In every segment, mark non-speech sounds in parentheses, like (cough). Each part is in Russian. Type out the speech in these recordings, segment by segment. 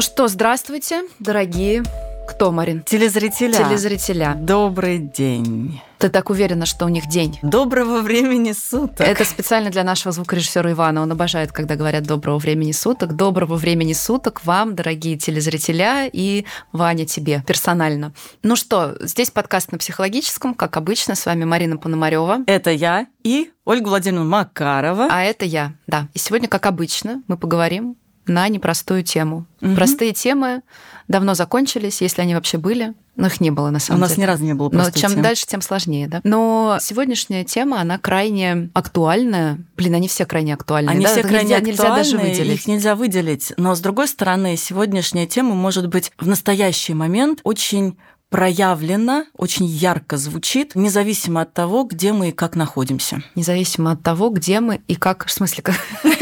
Ну что, здравствуйте, дорогие. Кто, Марин? Телезрителя. Телезрителя. Добрый день. Ты так уверена, что у них день? Доброго времени суток. Это специально для нашего звукорежиссера Ивана. Он обожает, когда говорят доброго времени суток. Доброго времени суток вам, дорогие телезрителя, и Ваня тебе персонально. Ну что, здесь подкаст на психологическом, как обычно. С вами Марина Пономарева. Это я и Ольга Владимировна Макарова. А это я, да. И сегодня, как обычно, мы поговорим на непростую тему. Угу. Простые темы давно закончились, если они вообще были. Но их не было, на самом деле. У нас ни разу не было Но чем тем. дальше, тем сложнее, да? Но сегодняшняя тема, она крайне актуальная. Блин, они все крайне актуальны. Они да? все Это крайне нельзя, актуальны, нельзя даже выделить. Их нельзя выделить. Но, с другой стороны, сегодняшняя тема может быть в настоящий момент очень проявлена, очень ярко звучит, независимо от того, где мы и как находимся. Независимо от того, где мы и как... В смысле, как... (laughs)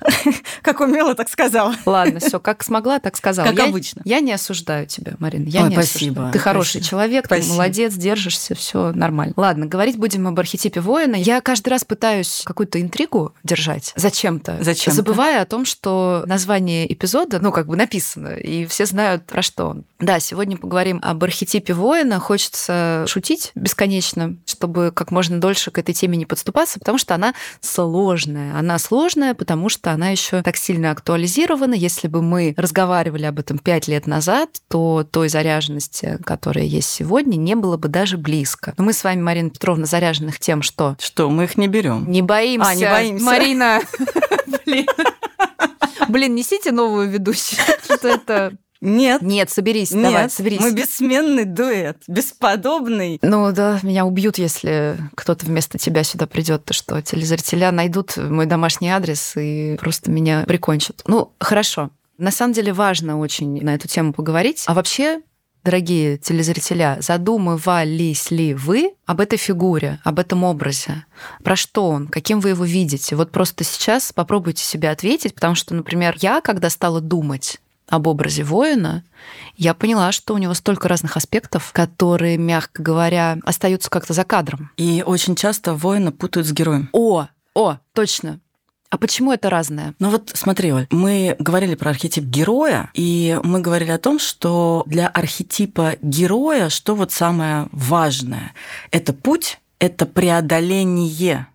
(laughs) Как умела, так сказала. Ладно, все, как смогла, так сказала. Как я, обычно. Я не осуждаю тебя, Марина. Я Ой, не спасибо. осуждаю. Ты хороший Спасибо. человек, Спасибо. ты молодец, держишься, все нормально. Ладно, говорить будем об архетипе воина. Я каждый раз пытаюсь какую-то интригу держать зачем-то. Зачем-то. Забывая о том, что название эпизода, ну, как бы написано, и все знают, про что он. Да, сегодня поговорим об архетипе воина. Хочется шутить бесконечно, чтобы как можно дольше к этой теме не подступаться, потому что она сложная. Она сложная, потому что она еще так сильно актуализирована. Если бы мы разговаривали об этом пять лет назад, то той заряженности, которая есть сегодня, не было бы даже близко. Но мы с вами, Марина Петровна, заряженных тем, что Что, мы их не берем. не боимся. А, не боимся. Марина. (laughs) Блин. Блин, несите новую ведущую. (laughs) Что это? Нет. Нет, соберись, Нет, давай, соберись. мы бессменный дуэт, бесподобный. Ну да, меня убьют, если кто-то вместо тебя сюда придет, то что телезрителя найдут мой домашний адрес и просто меня прикончат. Ну, хорошо. На самом деле важно очень на эту тему поговорить. А вообще, дорогие телезрителя, задумывались ли вы об этой фигуре, об этом образе? Про что он? Каким вы его видите? Вот просто сейчас попробуйте себе ответить, потому что, например, я, когда стала думать об образе воина, я поняла, что у него столько разных аспектов, которые, мягко говоря, остаются как-то за кадром. И очень часто воина путают с героем. О, о, точно. А почему это разное? Ну вот смотри, Оль, мы говорили про архетип героя, и мы говорили о том, что для архетипа героя что вот самое важное? Это путь, это преодоление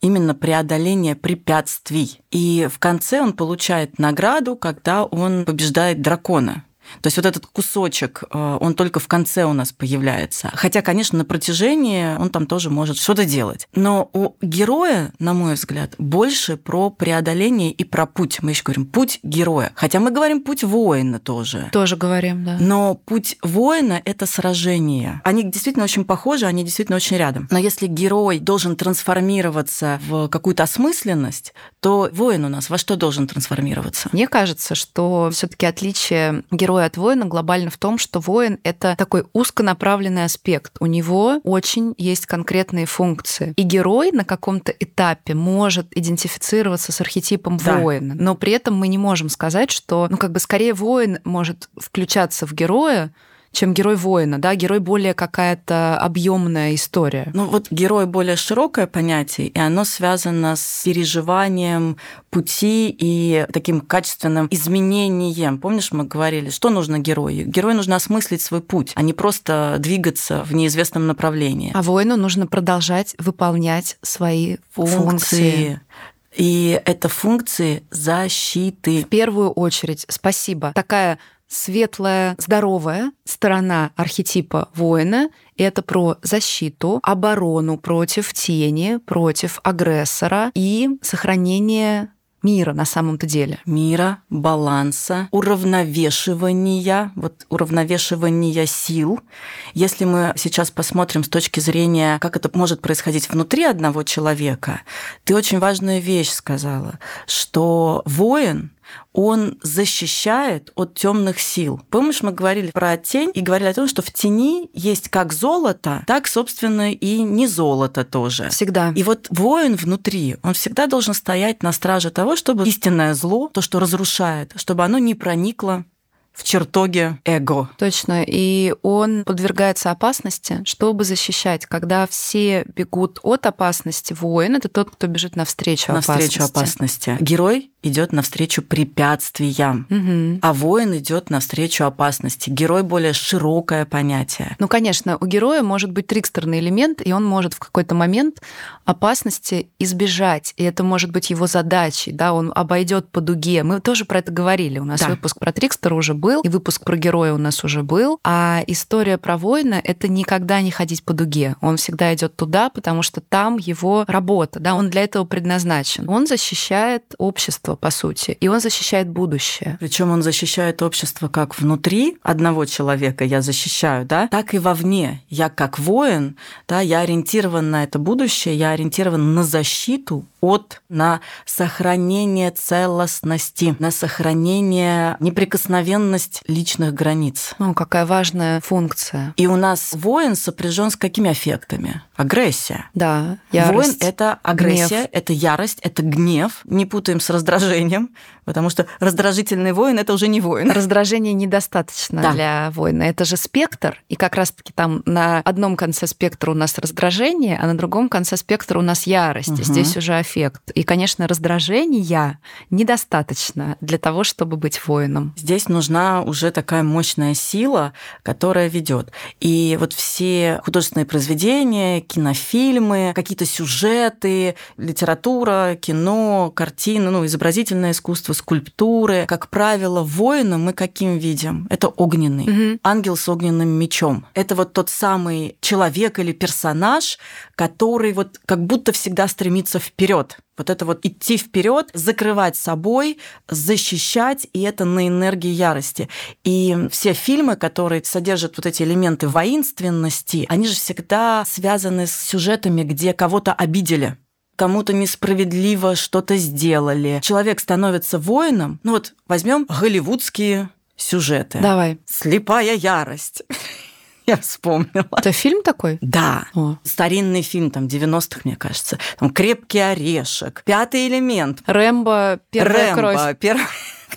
именно преодоление препятствий. И в конце он получает награду, когда он побеждает дракона. То есть вот этот кусочек, э, он только в конце у нас появляется. Хотя, конечно, на протяжении он там тоже может что-то делать. Но у героя, на мой взгляд, больше про преодоление и про путь. Мы еще говорим путь героя. Хотя мы говорим путь воина тоже. Тоже говорим, да. Но путь воина – это сражение. Они действительно очень похожи, они действительно очень рядом. Но если герой должен трансформироваться в какую-то осмысленность, то воин у нас во что должен трансформироваться? Мне кажется, что все таки отличие героя от воина глобально в том, что воин — это такой узконаправленный аспект. У него очень есть конкретные функции. И герой на каком-то этапе может идентифицироваться с архетипом Да. воина. Но при этом мы не можем сказать, что, ну, как бы скорее воин может включаться в героя, чем герой воина, да, герой более какая-то объемная история. Ну вот герой более широкое понятие, и оно связано с переживанием пути и таким качественным изменением. Помнишь, мы говорили, что нужно герою? Герою нужно осмыслить свой путь, а не просто двигаться в неизвестном направлении. А воину нужно продолжать выполнять свои функции. И это функции защиты. В первую очередь, спасибо. Такая светлая, здоровая сторона архетипа воина — это про защиту, оборону против тени, против агрессора и сохранение мира на самом-то деле. мира, баланса, уравновешивания, вот уравновешивания сил. Если мы сейчас посмотрим с точки зрения, как это может происходить внутри одного человека, ты очень важную вещь сказала, что воин он защищает от темных сил. Помнишь, мы говорили про тень и говорили о том, что в тени есть как золото, так, собственно, и не золото тоже. Всегда. И вот воин внутри, он всегда должен стоять на страже того, чтобы истинное зло, то, что разрушает, чтобы оно не проникло в чертоге эго. Точно. И он подвергается опасности, чтобы защищать. Когда все бегут от опасности, воин это тот, кто бежит навстречу, навстречу опасности. Герой идет навстречу препятствиям, угу. а воин идет навстречу опасности. Герой более широкое понятие. Ну, конечно, у героя может быть трикстерный элемент, и он может в какой-то момент опасности избежать. И это может быть его задачей, да, он обойдет по дуге. Мы тоже про это говорили. У нас да. выпуск про трикстера уже был, и выпуск про героя у нас уже был. А история про воина — это никогда не ходить по дуге. Он всегда идет туда, потому что там его работа, да, он для этого предназначен. Он защищает общество, по сути, и он защищает будущее. Причем он защищает общество как внутри одного человека, я защищаю, да, так и вовне. Я как воин, да, я ориентирован на это будущее, я ориентирован на защиту от, на сохранение целостности, на сохранение неприкосновенность личных границ. Ну, какая важная функция. И у нас воин сопряжен с какими эффектами? Агрессия. Да, ярость. Воин — это агрессия, гнев. это ярость, это гнев. Не путаем с раздражением, потому что раздражительный воин — это уже не воин. Раздражение недостаточно да. для воина. Это же спектр, и как раз-таки там на одном конце спектра у нас раздражение, а на другом конце спектра у нас ярость. Угу. Здесь уже эффект. И, конечно, раздражения недостаточно для того, чтобы быть воином. Здесь нужна уже такая мощная сила, которая ведет. И вот все художественные произведения, кинофильмы, какие-то сюжеты, литература, кино, картины, ну, изобразительное искусство, скульптуры. Как правило, воина мы каким видим? Это огненный. Угу. Ангел с огненным мечом. Это вот тот самый человек или персонаж, который вот как будто всегда стремится вперед. Вот это вот идти вперед, закрывать собой, защищать, и это на энергии ярости. И все фильмы, которые содержат вот эти элементы воинственности, они же всегда связаны с сюжетами, где кого-то обидели кому-то несправедливо что-то сделали. Человек становится воином. Ну вот возьмем голливудские сюжеты. Давай. Слепая ярость. Я вспомнила. Это фильм такой? Да. О. Старинный фильм, там, 90-х, мне кажется. Там «Крепкий орешек», «Пятый элемент». «Рэмбо», «Первая Рэмбо, кровь». Пер...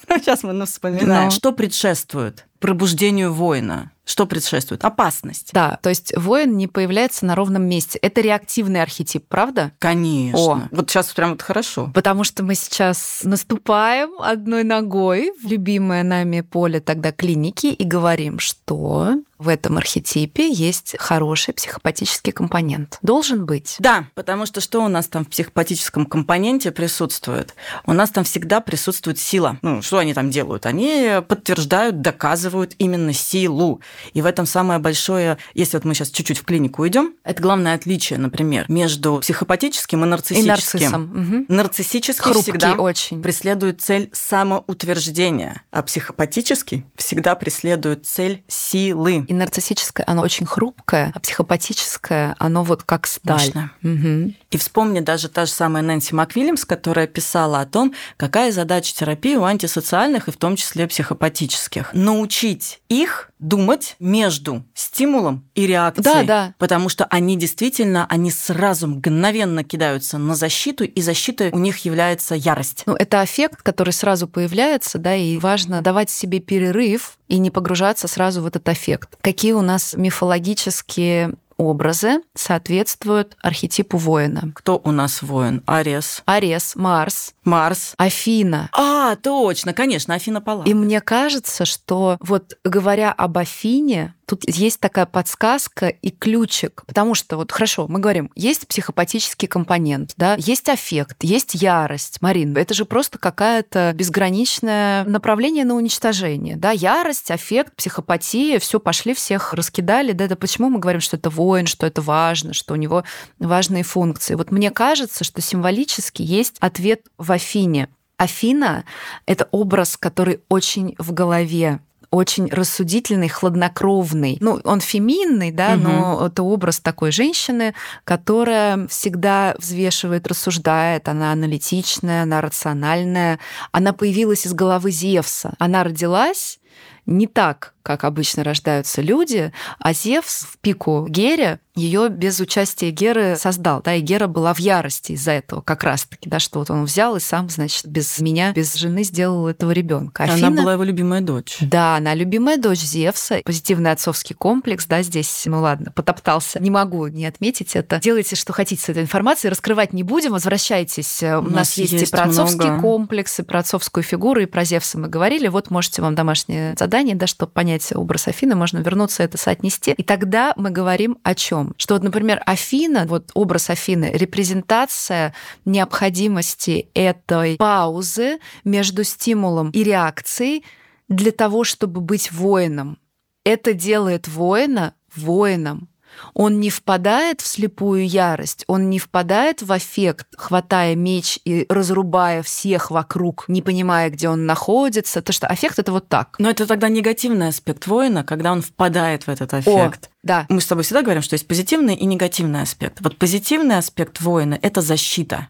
Сейчас (laughs) мы ну, вспоминаем. Но... Что предшествует пробуждению воина? Что предшествует? Опасность. Да, то есть воин не появляется на ровном месте. Это реактивный архетип, правда? Конечно. О. Вот сейчас прям вот хорошо. Потому что мы сейчас наступаем одной ногой в любимое нами поле тогда клиники и говорим, что в этом архетипе есть хороший психопатический компонент. Должен быть. Да, потому что что у нас там в психопатическом компоненте присутствует? У нас там всегда присутствует сила. Ну, что они там делают? Они подтверждают, доказывают именно силу. И в этом самое большое, если вот мы сейчас чуть-чуть в клинику идем, это главное отличие, например, между психопатическим и нарциссическим. И нарциссом. Угу. Нарциссический Хрупкий всегда очень. преследует цель самоутверждения, а психопатический всегда преследует цель силы. И нарциссическое, оно очень хрупкое, а психопатическое, оно вот как сталь. Угу. И вспомни даже та же самая Нэнси МакВильямс, которая писала о том, какая задача терапии у антисоциальных и в том числе психопатических. Научить их думать между стимулом и реакцией. Да, да. Потому что они действительно, они сразу мгновенно кидаются на защиту, и защитой у них является ярость. Ну, это эффект, который сразу появляется, да, и важно давать себе перерыв и не погружаться сразу в этот эффект. Какие у нас мифологические образы соответствуют архетипу воина. Кто у нас воин? Арес. Арес, Марс. Марс. Афина. А, точно, конечно, Афина Паллада. И мне кажется, что вот говоря об Афине, тут есть такая подсказка и ключик, потому что вот хорошо, мы говорим, есть психопатический компонент, да, есть аффект, есть ярость. Марин, это же просто какая-то безграничное направление на уничтожение, да, ярость, аффект, психопатия, все пошли, всех раскидали, да, да почему мы говорим, что это воин, что это важно, что у него важные функции. Вот мне кажется, что символически есть ответ в Афине. Афина — это образ, который очень в голове очень рассудительный, хладнокровный. Ну, он феминный, да, угу. но это образ такой женщины, которая всегда взвешивает, рассуждает, она аналитичная, она рациональная. Она появилась из головы Зевса. Она родилась не так, как обычно рождаются люди, а Зевс в пику Гере ее без участия Геры создал, да, и Гера была в ярости из-за этого как раз-таки, да, что вот он взял и сам, значит, без меня, без жены сделал этого ребенка. Афина, она была его любимая дочь. Да, она любимая дочь Зевса, позитивный отцовский комплекс, да, здесь, ну ладно, потоптался. Не могу не отметить это. Делайте, что хотите с этой информацией, раскрывать не будем, возвращайтесь. У, У нас, нас есть, есть и про отцовский много. комплекс, и про отцовскую фигуру, и про Зевса мы говорили. Вот можете вам домашнее задание, да, чтобы понять образ Афины, можно вернуться это соотнести. И тогда мы говорим о чем? Что вот, например, Афина, вот образ Афины, репрезентация необходимости этой паузы между стимулом и реакцией для того, чтобы быть воином. Это делает воина воином. Он не впадает в слепую ярость, он не впадает в аффект, хватая меч и разрубая всех вокруг, не понимая, где он находится. То, что аффект это вот так. Но это тогда негативный аспект воина, когда он впадает в этот аффект. Да. Мы с тобой всегда говорим, что есть позитивный и негативный аспект. Вот позитивный аспект воина – это защита.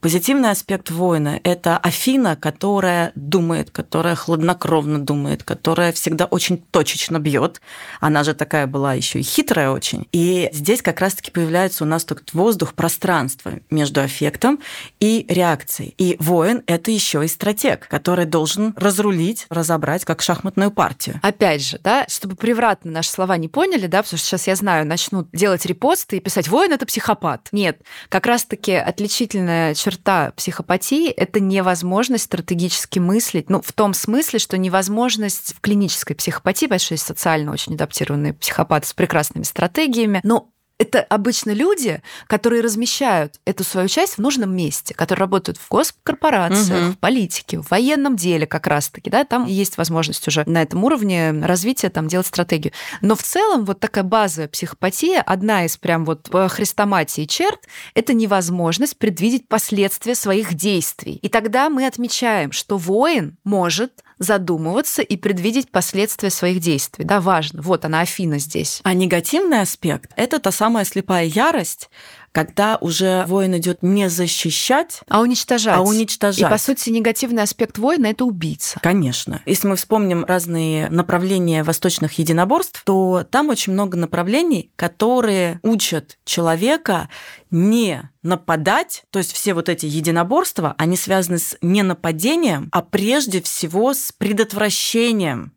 Позитивный аспект воина – это Афина, которая думает, которая хладнокровно думает, которая всегда очень точечно бьет. Она же такая была еще и хитрая очень. И здесь как раз-таки появляется у нас тот воздух, пространство между аффектом и реакцией. И воин – это еще и стратег, который должен разрулить, разобрать как шахматную партию. Опять же, да, чтобы превратно наши слова не поняли, да, потому что сейчас я знаю, начнут делать репосты и писать «воин – это психопат». Нет, как раз-таки отличительная черта психопатии – это невозможность стратегически мыслить, ну, в том смысле, что невозможность в клинической психопатии, есть социально очень адаптированные психопаты с прекрасными стратегиями, но это обычно люди, которые размещают эту свою часть в нужном месте, которые работают в госкорпорациях, угу. в политике, в военном деле как раз-таки, да, там есть возможность уже на этом уровне развития там делать стратегию. Но в целом вот такая базовая психопатия, одна из прям вот по хрестоматии черт, это невозможность предвидеть последствия своих действий. И тогда мы отмечаем, что воин может задумываться и предвидеть последствия своих действий. Да, важно. Вот она, Афина здесь. А негативный аспект – это та самая слепая ярость, когда уже воин идет не защищать, а уничтожать. А уничтожать. И, по сути, негативный аспект воина – это убийца. Конечно. Если мы вспомним разные направления восточных единоборств, то там очень много направлений, которые учат человека не нападать, то есть все вот эти единоборства, они связаны с не нападением, а прежде всего с предотвращением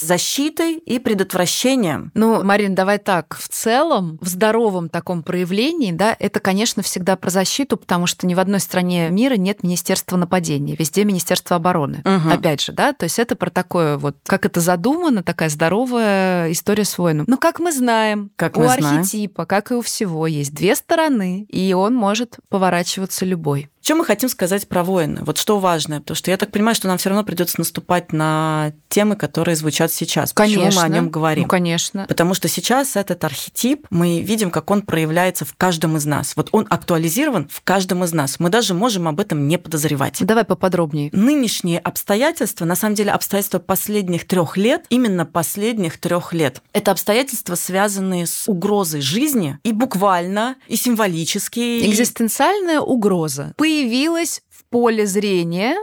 защитой и предотвращением. Ну, Марин, давай так. В целом, в здоровом таком проявлении, да, это, конечно, всегда про защиту, потому что ни в одной стране мира нет Министерства нападения. Везде Министерство обороны. Угу. Опять же, да, то есть это про такое вот, как это задумано, такая здоровая история с воином. Но как мы знаем, как у мы архетипа, знаем. как и у всего, есть две стороны, и он может поворачиваться любой. Что мы хотим сказать про воины? Вот что важное, потому что я так понимаю, что нам все равно придется наступать на темы, которые звучат сейчас. Конечно. Почему мы о нем говорим? Ну, конечно. Потому что сейчас этот архетип, мы видим, как он проявляется в каждом из нас. Вот он актуализирован в каждом из нас. Мы даже можем об этом не подозревать. Давай поподробнее. Нынешние обстоятельства, на самом деле обстоятельства последних трех лет, именно последних трех лет, это обстоятельства, связанные с угрозой жизни и буквально, и символически. Экзистенциальная угроза. По появилась в поле зрения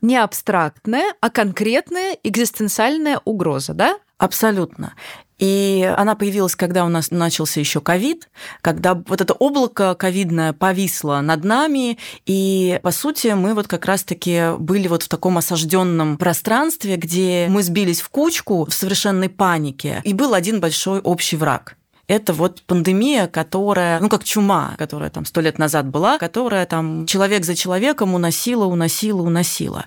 не абстрактная, а конкретная экзистенциальная угроза, да? Абсолютно. И она появилась, когда у нас начался еще ковид, когда вот это облако ковидное повисло над нами, и, по сути, мы вот как раз-таки были вот в таком осажденном пространстве, где мы сбились в кучку в совершенной панике, и был один большой общий враг это вот пандемия, которая, ну как чума, которая там сто лет назад была, которая там человек за человеком уносила, уносила, уносила.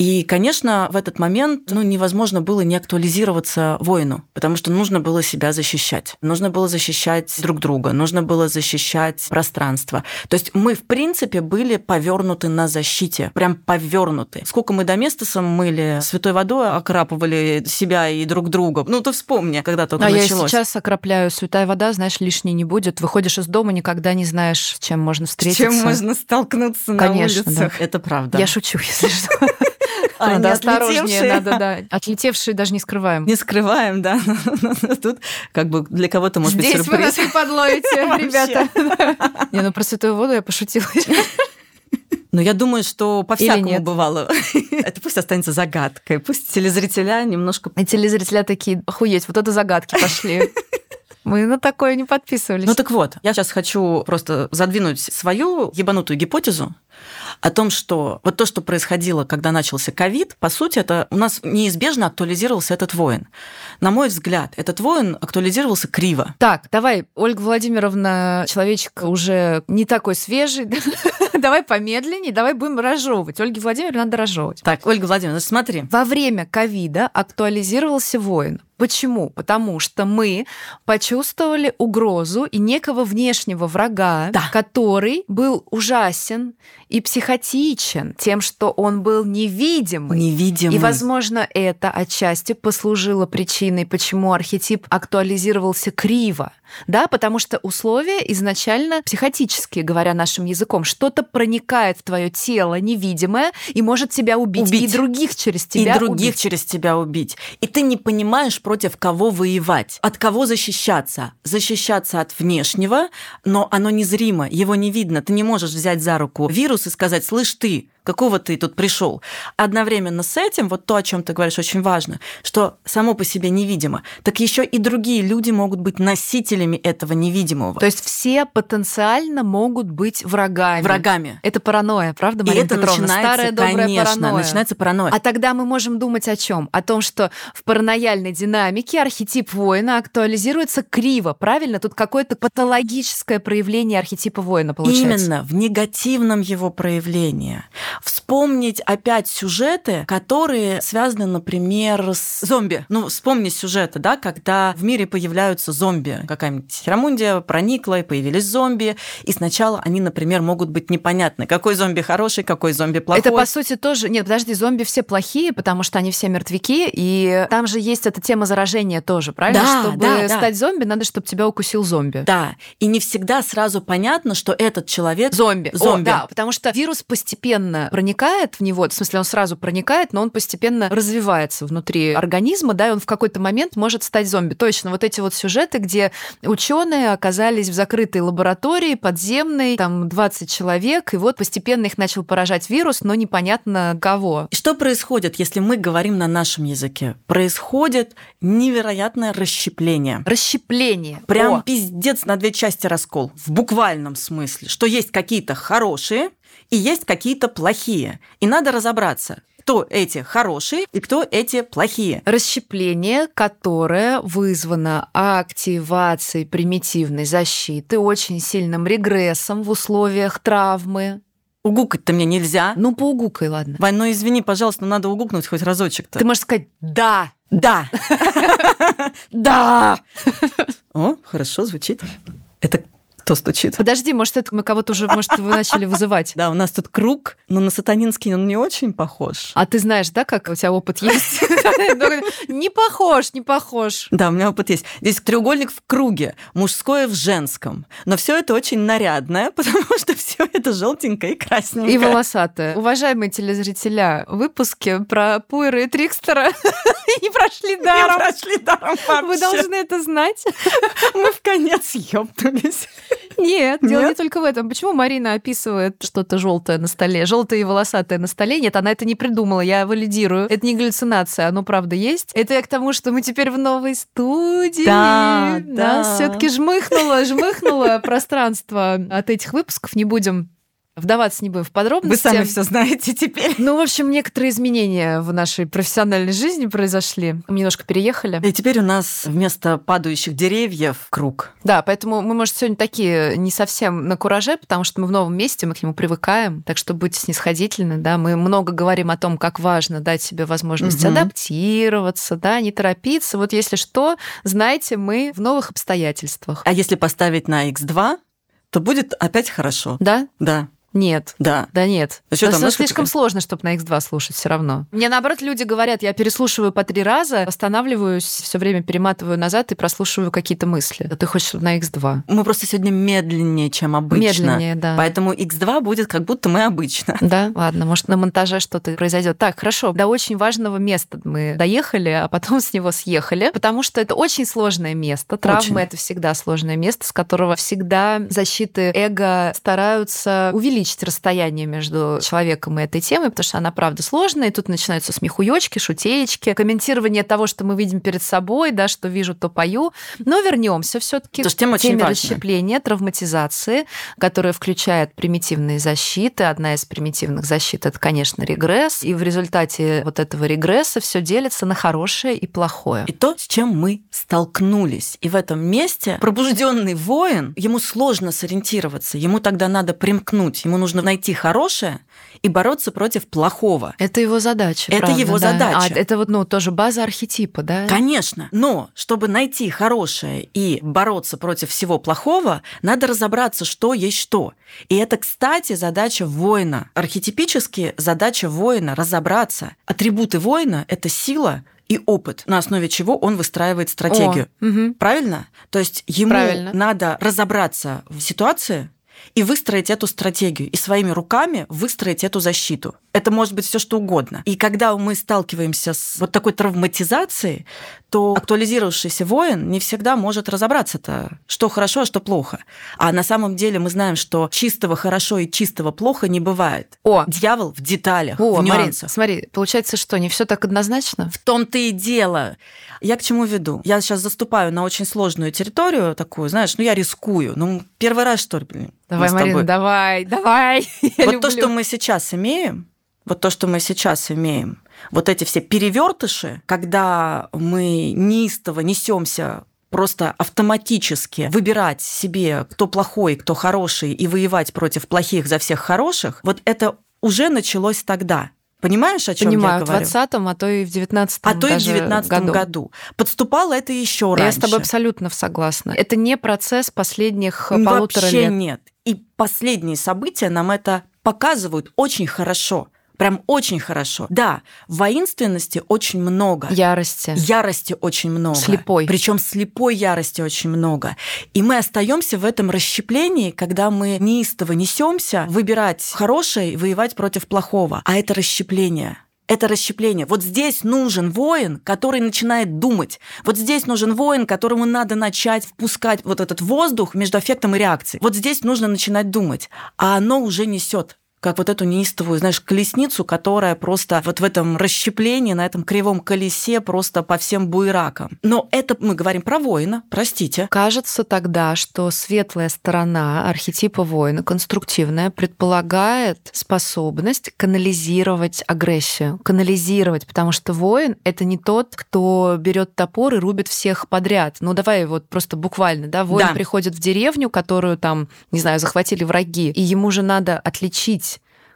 И, конечно, в этот момент ну, невозможно было не актуализироваться воину, потому что нужно было себя защищать. Нужно было защищать друг друга, нужно было защищать пространство. То есть мы, в принципе, были повернуты на защите, прям повернуты. Сколько мы до места мыли, святой водой окрапывали себя и друг друга. Ну, ты вспомни, когда только а началось. я сейчас окрапляю святая вода, знаешь, лишней не будет. Выходишь из дома, никогда не знаешь, с чем можно встретиться. С чем можно столкнуться Конечно, на улицах. Да. Это правда. Я шучу, если что. А, надо осторожнее, надо, да. Отлетевшие даже не скрываем. Не скрываем, да. (laughs) Тут как бы для кого-то может Здесь быть сюрприз. Здесь вы нас не подловите, (laughs) ребята. (laughs) Не, ну про святую воду я пошутила. Но я думаю, что по-всякому бывало. Это пусть останется загадкой. Пусть телезрителя немножко... И телезрителя такие, охуеть, вот это загадки пошли. Мы на такое не подписывались. Ну так вот, я сейчас хочу просто задвинуть свою ебанутую гипотезу, о том, что вот то, что происходило, когда начался ковид, по сути, это у нас неизбежно актуализировался этот воин. На мой взгляд, этот воин актуализировался криво. Так, давай, Ольга Владимировна, человечек уже не такой свежий, (laughs) давай помедленнее, давай будем разжевывать. Ольге Владимировне надо разжевывать. Так, Ольга Владимировна, смотри. Во время ковида актуализировался воин. Почему? Потому что мы почувствовали угрозу и некого внешнего врага, да. который был ужасен и психотичен тем, что он был невидимый. Невидимый. И, возможно, это отчасти послужило причиной, почему архетип актуализировался криво. Да, потому что условия изначально психотические, говоря нашим языком. Что-то проникает в твое тело невидимое и может тебя убить. убить. И других через тебя И других убить. через тебя убить. И ты не понимаешь, против кого воевать, от кого защищаться. Защищаться от внешнего, но оно незримо, его не видно. Ты не можешь взять за руку вирус и сказать, слышь ты, какого ты тут пришел. Одновременно с этим, вот то, о чем ты говоришь, очень важно, что само по себе невидимо, так еще и другие люди могут быть носителями этого невидимого. То есть все потенциально могут быть врагами. Врагами. Это паранойя, правда, Марина и это Петровна? Начинается, Старая добрая конечно, паранойя. начинается паранойя. А тогда мы можем думать о чем? О том, что в паранояльной динамике архетип воина актуализируется криво, правильно? Тут какое-то патологическое проявление архетипа воина получается. Именно, в негативном его проявлении вспомнить опять сюжеты, которые связаны, например, с зомби. Ну, вспомни сюжеты, да, когда в мире появляются зомби. Какая-нибудь херамундия проникла, и появились зомби, и сначала они, например, могут быть непонятны. Какой зомби хороший, какой зомби плохой. Это, по сути, тоже... Нет, подожди, зомби все плохие, потому что они все мертвяки, и там же есть эта тема заражения тоже, правильно? Да, чтобы да, да. стать зомби, надо, чтобы тебя укусил зомби. Да, и не всегда сразу понятно, что этот человек зомби. Зомби. О, да, потому что вирус постепенно проникает в него, в смысле он сразу проникает, но он постепенно развивается внутри организма, да, и он в какой-то момент может стать зомби. Точно, вот эти вот сюжеты, где ученые оказались в закрытой лаборатории подземной, там 20 человек, и вот постепенно их начал поражать вирус, но непонятно кого. Что происходит, если мы говорим на нашем языке? Происходит невероятное расщепление. Расщепление. Прям О. пиздец на две части раскол. В буквальном смысле. Что есть какие-то хорошие и есть какие-то плохие. И надо разобраться, кто эти хорошие и кто эти плохие. Расщепление, которое вызвано активацией примитивной защиты, очень сильным регрессом в условиях травмы. Угукать-то мне нельзя. Ну, поугукай, ладно. Вань, ну извини, пожалуйста, но надо угукнуть хоть разочек-то. Ты можешь сказать «да». Да. (laughs) Да. О, хорошо звучит. Это кто стучит? Подожди, может, это мы кого-то уже, может, вы начали вызывать. Да, у нас тут круг, но на сатанинский он не очень похож. А ты знаешь, да, как у тебя опыт есть? (laughs) Не похож, не похож. Да, у меня опыт есть. Здесь треугольник в круге, мужское в женском. Но все это очень нарядное, (laughs) потому что все это желтенькое и красненькое. И волосатое. Уважаемые телезрителя, выпуски про Пуэра и Трикстера (laughs) не прошли даром. Не прошли даром. Вы должны это знать. Мы в конец ёбнулись. Нет, дело не только в этом. Почему Марина описывает что-то желтое на столе, желтое и волосатое на столе? Нет, она это не придумала, я валидирую. Это не галлюцинация, оно правда есть. Это я к тому, что мы теперь в новой студии. Да, да. да. все-таки жмыхнуло, жмыхнуло (laughs) пространство от этих выпусков. Не будем вдаваться не будем в подробности. Вы сами все знаете теперь. Ну, в общем, некоторые изменения в нашей профессиональной жизни произошли. Мы немножко переехали. И теперь у нас вместо падающих деревьев круг. Да, поэтому мы, может, сегодня такие не совсем на кураже, потому что мы в новом месте, мы к нему привыкаем. Так что будьте снисходительны, да. Мы много говорим о том, как важно дать себе возможность Мгм. адаптироваться, да, не торопиться. Вот если что, знайте, мы в новых обстоятельствах. А если поставить на x2, то будет опять хорошо. Да? Да, Нет. да. Да нет. А что там, слишком такая? сложно, чтобы на X2 слушать все равно. Мне наоборот люди говорят, я переслушиваю по три раза, останавливаюсь, все время перематываю назад и прослушиваю какие-то мысли. А ты хочешь на X2? Мы просто сегодня медленнее, чем обычно. Медленнее, да. Поэтому x2 будет как будто мы обычно. Да, ладно, может, на монтаже что-то произойдет. Так, хорошо, до очень важного места мы доехали, а потом с него съехали, потому что это очень сложное место. Травмы Очень. это всегда сложное место, с которого всегда защиты эго стараются увеличить увеличить расстояние между человеком и этой темой, потому что она, правда, сложная, и тут начинаются смехуёчки, шутеечки, комментирование того, что мы видим перед собой, да, что вижу, то пою. Но вернемся все таки к теме важная. расщепления, травматизации, которая включает примитивные защиты. Одна из примитивных защит – это, конечно, регресс. И в результате вот этого регресса все делится на хорошее и плохое. И то, с чем мы столкнулись. И в этом месте пробужденный воин, ему сложно сориентироваться, ему тогда надо примкнуть, ему нужно найти хорошее и бороться против плохого. Это его задача. Это правда, его да. задача. А это вот, ну, тоже база архетипа, да? Конечно. Но чтобы найти хорошее и бороться против всего плохого, надо разобраться, что есть что. И это, кстати, задача воина. Архетипически задача воина разобраться. Атрибуты воина это сила, и опыт, на основе чего он выстраивает стратегию. О, угу. Правильно? То есть ему Правильно. надо разобраться в ситуации, и выстроить эту стратегию, и своими руками выстроить эту защиту. Это может быть все что угодно. И когда мы сталкиваемся с вот такой травматизацией, то актуализировавшийся воин не всегда может разобраться-то, что хорошо, а что плохо. А на самом деле мы знаем, что чистого хорошо и чистого плохо не бывает. О. Дьявол в деталях, О, в Марин, нюансах. смотри, получается, что не все так однозначно? В том-то и дело. Я к чему веду? Я сейчас заступаю на очень сложную территорию такую, знаешь, ну я рискую. Ну, первый раз, что ли, Давай, мы с тобой. Марин, давай, давай. (laughs) Я Вот то, что мы сейчас имеем, вот то, что мы сейчас имеем, вот эти все перевертыши, когда мы неистово несемся просто автоматически выбирать себе, кто плохой, кто хороший, и воевать против плохих за всех хороших, вот это уже началось тогда. Понимаешь, о чем Понимаю, я в говорю? 20-м, а то и в 19-м а то и в даже 19 году. году. Подступало это еще Я раньше. с тобой абсолютно согласна. Это не процесс последних э, полутора Вообще лет. нет. И последние события нам это показывают очень хорошо. Прям очень хорошо. Да, воинственности очень много. Ярости. Ярости очень много. Слепой. Причем слепой ярости очень много. И мы остаемся в этом расщеплении, когда мы неистово несемся выбирать хорошее и воевать против плохого. А это расщепление. Это расщепление. Вот здесь нужен воин, который начинает думать. Вот здесь нужен воин, которому надо начать впускать вот этот воздух между аффектом и реакцией. Вот здесь нужно начинать думать. А оно уже несет как вот эту неистовую, знаешь, колесницу, которая просто вот в этом расщеплении, на этом кривом колесе просто по всем буеракам. Но это мы говорим про воина, простите. Кажется тогда, что светлая сторона архетипа воина, конструктивная, предполагает способность канализировать агрессию. Канализировать, потому что воин — это не тот, кто берет топор и рубит всех подряд. Ну, давай вот просто буквально, да, воин Да. приходит в деревню, которую там, не знаю, захватили враги, и ему же надо отличить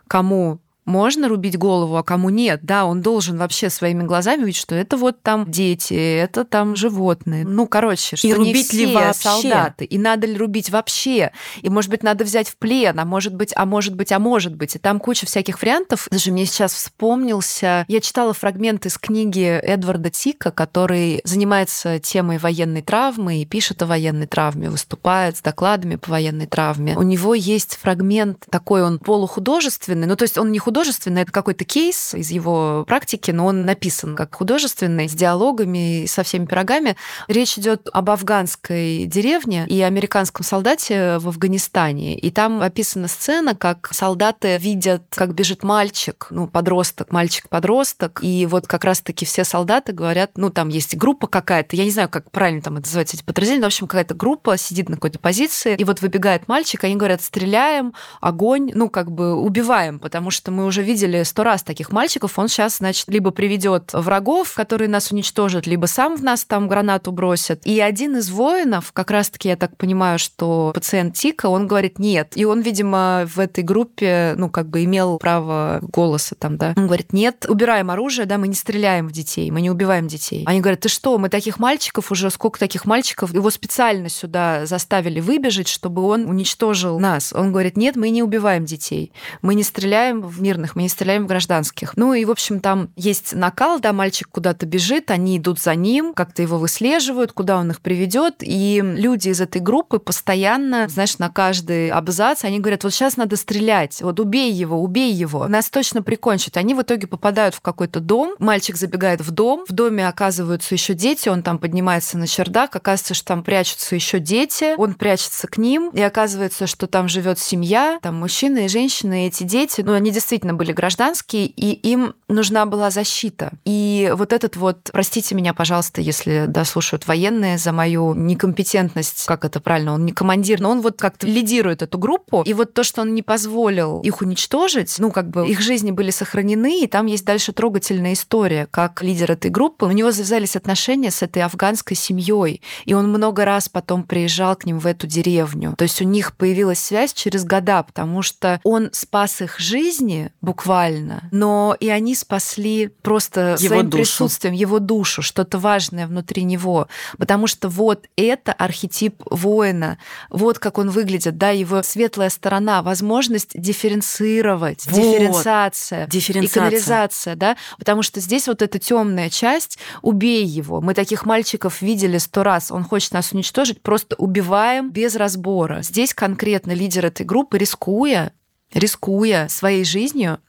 кому можно рубить голову, а кому нет. Да, он должен вообще своими глазами увидеть, что это вот там дети, это там животные. Ну, короче, что не рубить все ли вообще? солдаты. И надо ли рубить вообще? И, может быть, надо взять в плен, а может быть, а может быть, а может быть. И там куча всяких вариантов. Даже мне сейчас вспомнился... Я читала фрагмент из книги Эдварда Тика, который занимается темой военной травмы и пишет о военной травме, выступает с докладами по военной травме. У него есть фрагмент такой, он полухудожественный, ну, то есть он не художественный, это какой-то кейс из его практики, но он написан как художественный, с диалогами и со всеми пирогами. Речь идет об афганской деревне и американском солдате в Афганистане. И там описана сцена, как солдаты видят, как бежит мальчик, ну, подросток, мальчик-подросток, и вот как раз-таки все солдаты говорят, ну, там есть группа какая-то, я не знаю, как правильно там это называется, эти подразделения, но, в общем, какая-то группа сидит на какой-то позиции, и вот выбегает мальчик, они говорят, стреляем, огонь, ну, как бы убиваем, потому что мы уже видели сто раз таких мальчиков, он сейчас, значит, либо приведет врагов, которые нас уничтожат, либо сам в нас там гранату бросит. И один из воинов, как раз-таки, я так понимаю, что пациент Тика, он говорит нет. И он, видимо, в этой группе, ну, как бы имел право голоса там, да. Он говорит, нет, убираем оружие, да, мы не стреляем в детей, мы не убиваем детей. Они говорят, ты что, мы таких мальчиков, уже сколько таких мальчиков, его специально сюда заставили выбежать, чтобы он уничтожил нас. Он говорит, нет, мы не убиваем детей, мы не стреляем в мирных мирных, мы не стреляем в гражданских. Ну и, в общем, там есть накал, да, мальчик куда-то бежит, они идут за ним, как-то его выслеживают, куда он их приведет, и люди из этой группы постоянно, знаешь, на каждый абзац они говорят, вот сейчас надо стрелять, вот убей его, убей его, нас точно прикончат. Они в итоге попадают в какой-то дом, мальчик забегает в дом, в доме оказываются еще дети, он там поднимается на чердак, оказывается, что там прячутся еще дети, он прячется к ним, и оказывается, что там живет семья, там мужчина и женщина, и эти дети, ну, они действительно были гражданские, и им нужна была защита. И вот этот вот, простите меня, пожалуйста, если дослушают военные за мою некомпетентность, как это правильно, он не командир, но он вот как-то лидирует эту группу, и вот то, что он не позволил их уничтожить, ну, как бы их жизни были сохранены, и там есть дальше трогательная история, как лидер этой группы, у него завязались отношения с этой афганской семьей, и он много раз потом приезжал к ним в эту деревню. То есть у них появилась связь через года, потому что он спас их жизни буквально, но и они спасли просто его своим душу. присутствием его душу, что-то важное внутри него. Потому что вот это архетип воина, вот как он выглядит, да, его светлая сторона, возможность дифференцировать, вот. дифференциация, дифференциация, и канализация, да, потому что здесь вот эта темная часть, убей его. Мы таких мальчиков видели сто раз, он хочет нас уничтожить, просто убиваем без разбора. Здесь конкретно лидер этой группы, рискуя, рискуя своей жизнью,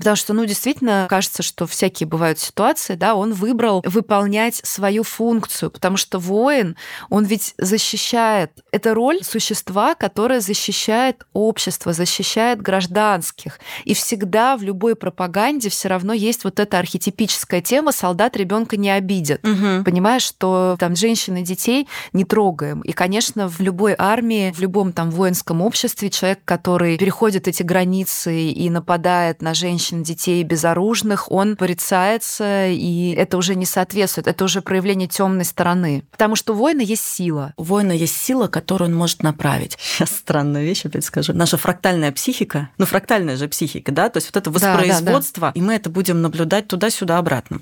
Потому что, ну, действительно, кажется, что всякие бывают ситуации, да, он выбрал выполнять свою функцию, потому что воин, он ведь защищает. Это роль существа, которое защищает общество, защищает гражданских. И всегда в любой пропаганде все равно есть вот эта архетипическая тема «солдат ребенка не обидит». Угу. Понимаешь, что там женщин и детей не трогаем. И, конечно, в любой армии, в любом там воинском обществе человек, который переходит эти границы и нападает на женщин, женщин, детей безоружных, он порицается, и это уже не соответствует, это уже проявление темной стороны. Потому что у воина есть сила. У воина есть сила, которую он может направить. (laughs) Сейчас странную вещь опять скажу. Наша фрактальная психика, ну фрактальная же психика, да, то есть вот это воспроизводство, да, да, да. и мы это будем наблюдать туда-сюда обратно.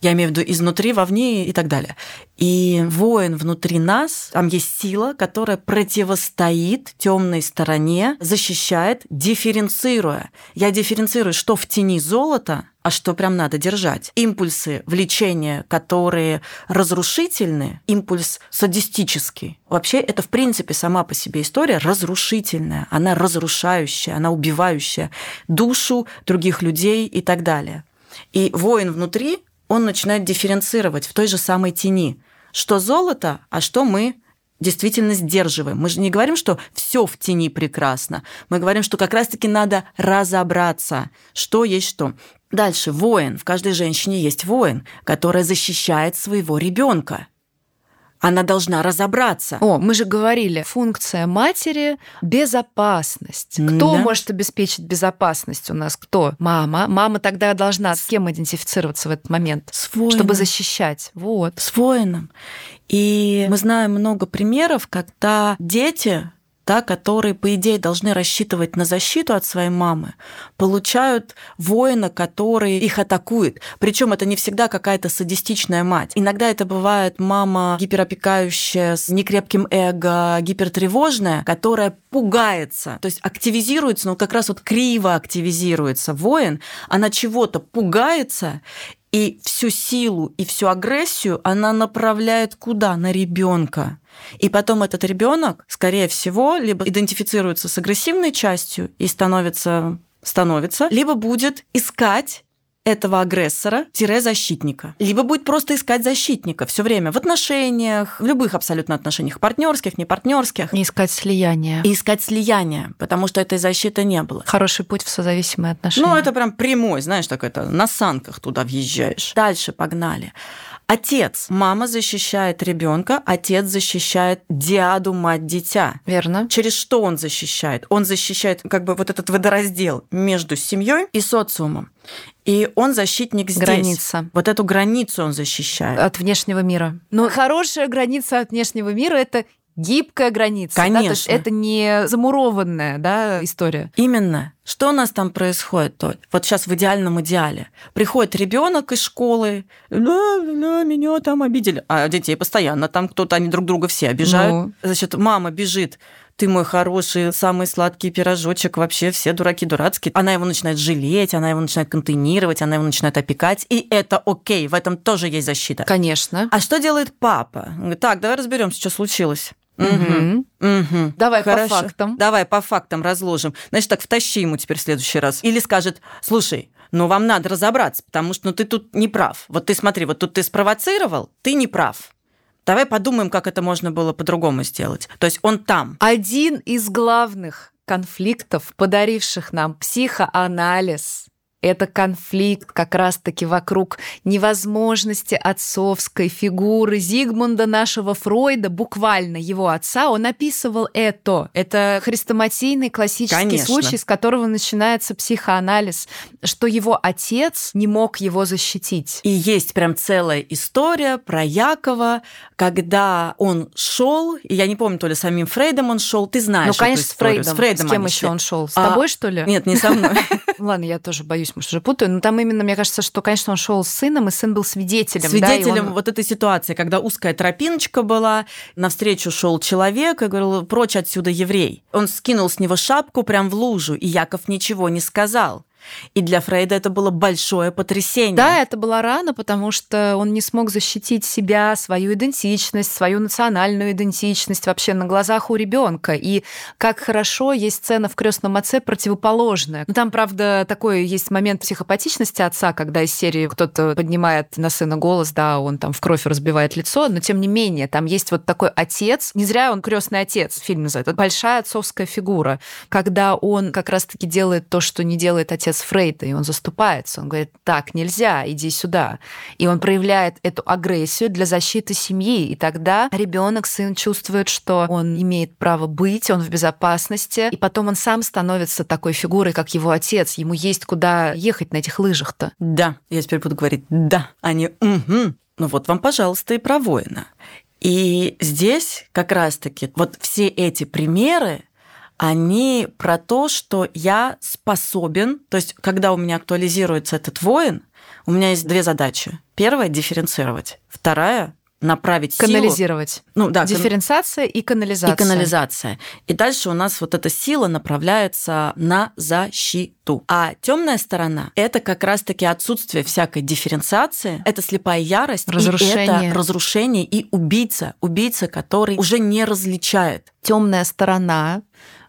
Я имею в виду изнутри, вовне и так далее. И воин внутри нас, там есть сила, которая противостоит темной стороне, защищает, дифференцируя. Я дифференцирую, что в тени золота, а что прям надо держать. Импульсы влечения, которые разрушительны, импульс садистический. Вообще это, в принципе, сама по себе история разрушительная. Она разрушающая, она убивающая душу других людей и так далее. И воин внутри, он начинает дифференцировать в той же самой тени, что золото, а что мы действительно сдерживаем. Мы же не говорим, что все в тени прекрасно. Мы говорим, что как раз-таки надо разобраться, что есть что. Дальше воин. В каждой женщине есть воин, которая защищает своего ребенка. Она должна разобраться. О, мы же говорили, функция матери – безопасность. Кто да. может обеспечить безопасность у нас? Кто? Мама. Мама тогда должна с кем идентифицироваться в этот момент? С воином. Чтобы защищать. Вот. С воином. И мы знаем много примеров, когда дети да, которые, по идее, должны рассчитывать на защиту от своей мамы, получают воина, который их атакует. Причем это не всегда какая-то садистичная мать. Иногда это бывает мама гиперопекающая, с некрепким эго, гипертревожная, которая пугается, то есть активизируется, но как раз вот криво активизируется воин, она чего-то пугается, и всю силу и всю агрессию она направляет куда? На ребенка. И потом этот ребенок, скорее всего, либо идентифицируется с агрессивной частью и становится становится, либо будет искать этого агрессора-защитника. Либо будет просто искать защитника все время в отношениях, в любых абсолютно отношениях, партнерских, не партнерских. И искать слияние. И искать слияние, потому что этой защиты не было. Хороший путь в созависимые отношения. Ну, это прям прямой, знаешь, так это на санках туда въезжаешь. Дальше погнали. Отец. Мама защищает ребенка, отец защищает диаду, мать, дитя. Верно. Через что он защищает? Он защищает как бы вот этот водораздел между семьей и социумом. И он защитник здесь. Граница. Вот эту границу он защищает. От внешнего мира. Но хорошая граница от внешнего мира – это гибкая граница. Конечно. Да? То есть это не замурованная да, история. Именно. Что у нас там происходит, Толь? Вот сейчас в идеальном идеале. Приходит ребенок из школы, да, да, меня там обидели. А детей постоянно там кто-то, они друг друга все обижают. Ну. Значит, мама бежит, ты мой хороший, самый сладкий пирожочек, вообще все дураки дурацкие. Она его начинает жалеть, она его начинает контейнировать, она его начинает опекать, и это окей, в этом тоже есть защита. Конечно. А что делает папа? Он говорит, так, давай разберемся, что случилось. Угу. Угу. Давай Хорошо. по фактам. Давай по фактам разложим. Значит, так втащи ему теперь в следующий раз. Или скажет, слушай, ну вам надо разобраться, потому что ну, ты тут не прав. Вот ты смотри, вот тут ты спровоцировал, ты не прав. Давай подумаем, как это можно было по-другому сделать. То есть он там. Один из главных конфликтов, подаривших нам психоанализ, это конфликт как раз-таки вокруг невозможности отцовской фигуры Зигмунда нашего Фройда, буквально его отца. Он описывал это. Это хрестоматийный классический Конечно. случай, с которого начинается психоанализ, что его отец не мог его защитить. И есть прям целая история про Якова, когда он шел, и я не помню, то ли самим Фрейдом он шел, ты знаешь. Ну, конечно, с Фрейдом. С Фрейдом. С кем еще он шел? С а, тобой, что ли? Нет, не со мной. (laughs) Ладно, я тоже боюсь боюсь, может, уже путаю, но там именно, мне кажется, что, конечно, он шел с сыном, и сын был свидетелем. Свидетелем да, он... вот этой ситуации, когда узкая тропиночка была, навстречу шел человек и говорил, прочь отсюда еврей. Он скинул с него шапку прям в лужу, и Яков ничего не сказал. И для Фрейда это было большое потрясение. Да, это была рана, потому что он не смог защитить себя, свою идентичность, свою национальную идентичность вообще на глазах у ребенка. И как хорошо есть сцена в крестном отце противоположная. Ну, там, правда, такой есть момент психопатичности отца, когда из серии кто-то поднимает на сына голос, да, он там в кровь разбивает лицо, но тем не менее, там есть вот такой отец, не зря он крестный отец, фильм называется, большая отцовская фигура, когда он как раз-таки делает то, что не делает отец отец Фрейда, и он заступается. Он говорит, так, нельзя, иди сюда. И он проявляет эту агрессию для защиты семьи. И тогда ребенок, сын чувствует, что он имеет право быть, он в безопасности. И потом он сам становится такой фигурой, как его отец. Ему есть куда ехать на этих лыжах-то. Да, я теперь буду говорить «да», а не «угу». Ну вот вам, пожалуйста, и про воина. И здесь как раз-таки вот все эти примеры, они про то, что я способен, то есть когда у меня актуализируется этот воин, у меня есть две задачи. Первая – дифференцировать. Вторая направить канализировать. Силу. Ну да, дифференциация и канализация. И канализация. И дальше у нас вот эта сила направляется на защиту. А темная сторона это как раз-таки отсутствие всякой дифференциации, это слепая ярость, разрушение. и это разрушение и убийца, убийца, который уже не различает. Темная сторона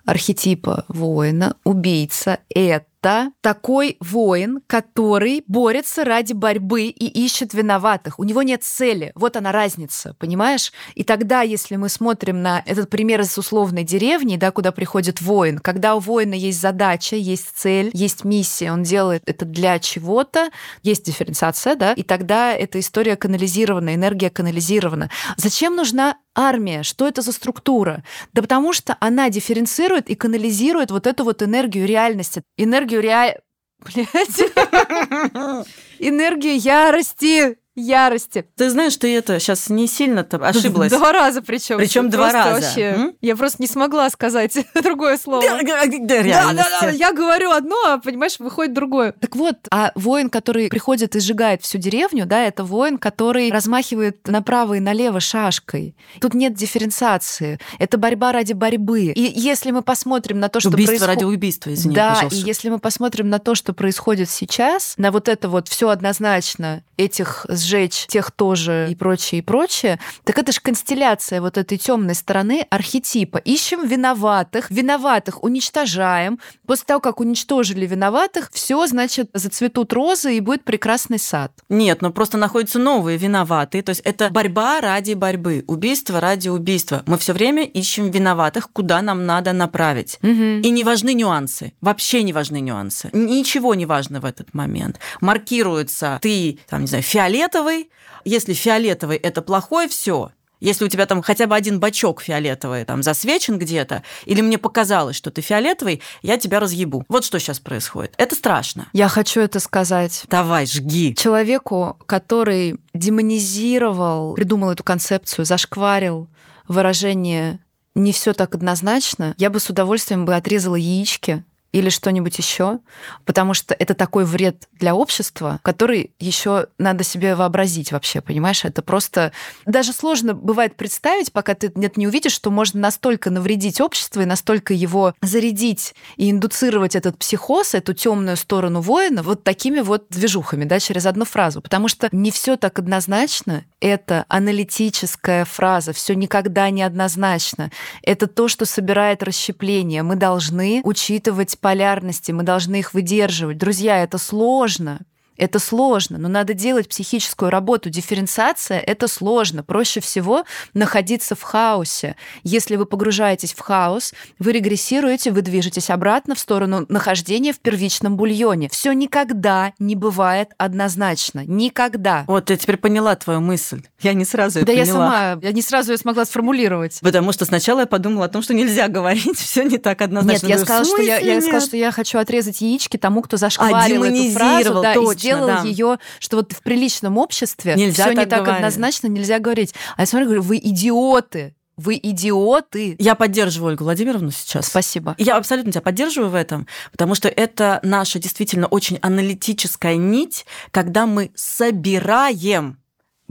архетипа воина, убийца — это это такой воин, который борется ради борьбы и ищет виноватых. У него нет цели. Вот она разница, понимаешь? И тогда, если мы смотрим на этот пример из условной деревни, да, куда приходит воин, когда у воина есть задача, есть цель, есть миссия, он делает это для чего-то, есть дифференциация, да, и тогда эта история канализирована, энергия канализирована. Зачем нужна армия? Что это за структура? Да потому что она дифференцирует и канализирует вот эту вот энергию реальности, энергию энергию реаль... (laughs) Блять. (laughs) Энергию ярости ярости. Ты знаешь, ты это сейчас не сильно-то ошиблась. (laughs) Два раза причем. Причем два раза. Вообще, М? я просто не смогла сказать (laughs) другое слово. Да, да, да, я говорю одно, а понимаешь, выходит другое. Так вот, а воин, который приходит и сжигает всю деревню, да, это воин, который размахивает направо и налево шашкой. Тут нет дифференциации. Это борьба ради борьбы. И если мы посмотрим на то, что убийство происход... ради убийства, извини, Да, пожалуйста. и если мы посмотрим на то, что происходит сейчас, на вот это вот все однозначно этих сжечь тех тоже и прочее, и прочее, так это же констелляция вот этой темной стороны архетипа. Ищем виноватых, виноватых уничтожаем. После того, как уничтожили виноватых, все, значит, зацветут розы и будет прекрасный сад. Нет, но просто находятся новые виноватые. То есть это борьба ради борьбы, убийство ради убийства. Мы все время ищем виноватых, куда нам надо направить. Угу. И не важны нюансы. Вообще не важны нюансы. Ничего не важно в этот момент. Маркируется ты, там, не знаю, фиолет фиолетовый. Если фиолетовый это плохое, все. Если у тебя там хотя бы один бачок фиолетовый там засвечен где-то, или мне показалось, что ты фиолетовый, я тебя разъебу. Вот что сейчас происходит. Это страшно. Я хочу это сказать. Давай, жги. Человеку, который демонизировал, придумал эту концепцию, зашкварил выражение не все так однозначно, я бы с удовольствием бы отрезала яички или что-нибудь еще, потому что это такой вред для общества, который еще надо себе вообразить вообще, понимаешь? Это просто даже сложно бывает представить, пока ты нет не увидишь, что можно настолько навредить обществу и настолько его зарядить и индуцировать этот психоз, эту темную сторону воина вот такими вот движухами, да, через одну фразу, потому что не все так однозначно, это аналитическая фраза, все никогда не однозначно. Это то, что собирает расщепление. Мы должны учитывать полярности, мы должны их выдерживать. Друзья, это сложно. Это сложно, но надо делать психическую работу. Дифференциация — это сложно. Проще всего находиться в хаосе. Если вы погружаетесь в хаос, вы регрессируете, вы движетесь обратно в сторону нахождения в первичном бульоне. Все никогда не бывает однозначно. Никогда. Вот я теперь поняла твою мысль. Я не сразу ее да поняла. я сама, я не сразу ее смогла сформулировать. Потому что сначала я подумала о том, что нельзя говорить, (laughs) все не так однозначно. Нет, я сказала, что я, я сказала, что я хочу отрезать яички тому, кто зашкварил эту фразу, да, точно, сделал да. ее, что вот в приличном обществе нельзя все не так говорить. однозначно, нельзя говорить. А я смотрю, говорю, вы идиоты. Вы идиоты. Я поддерживаю Ольгу Владимировну сейчас. Спасибо. Я абсолютно тебя поддерживаю в этом, потому что это наша действительно очень аналитическая нить, когда мы собираем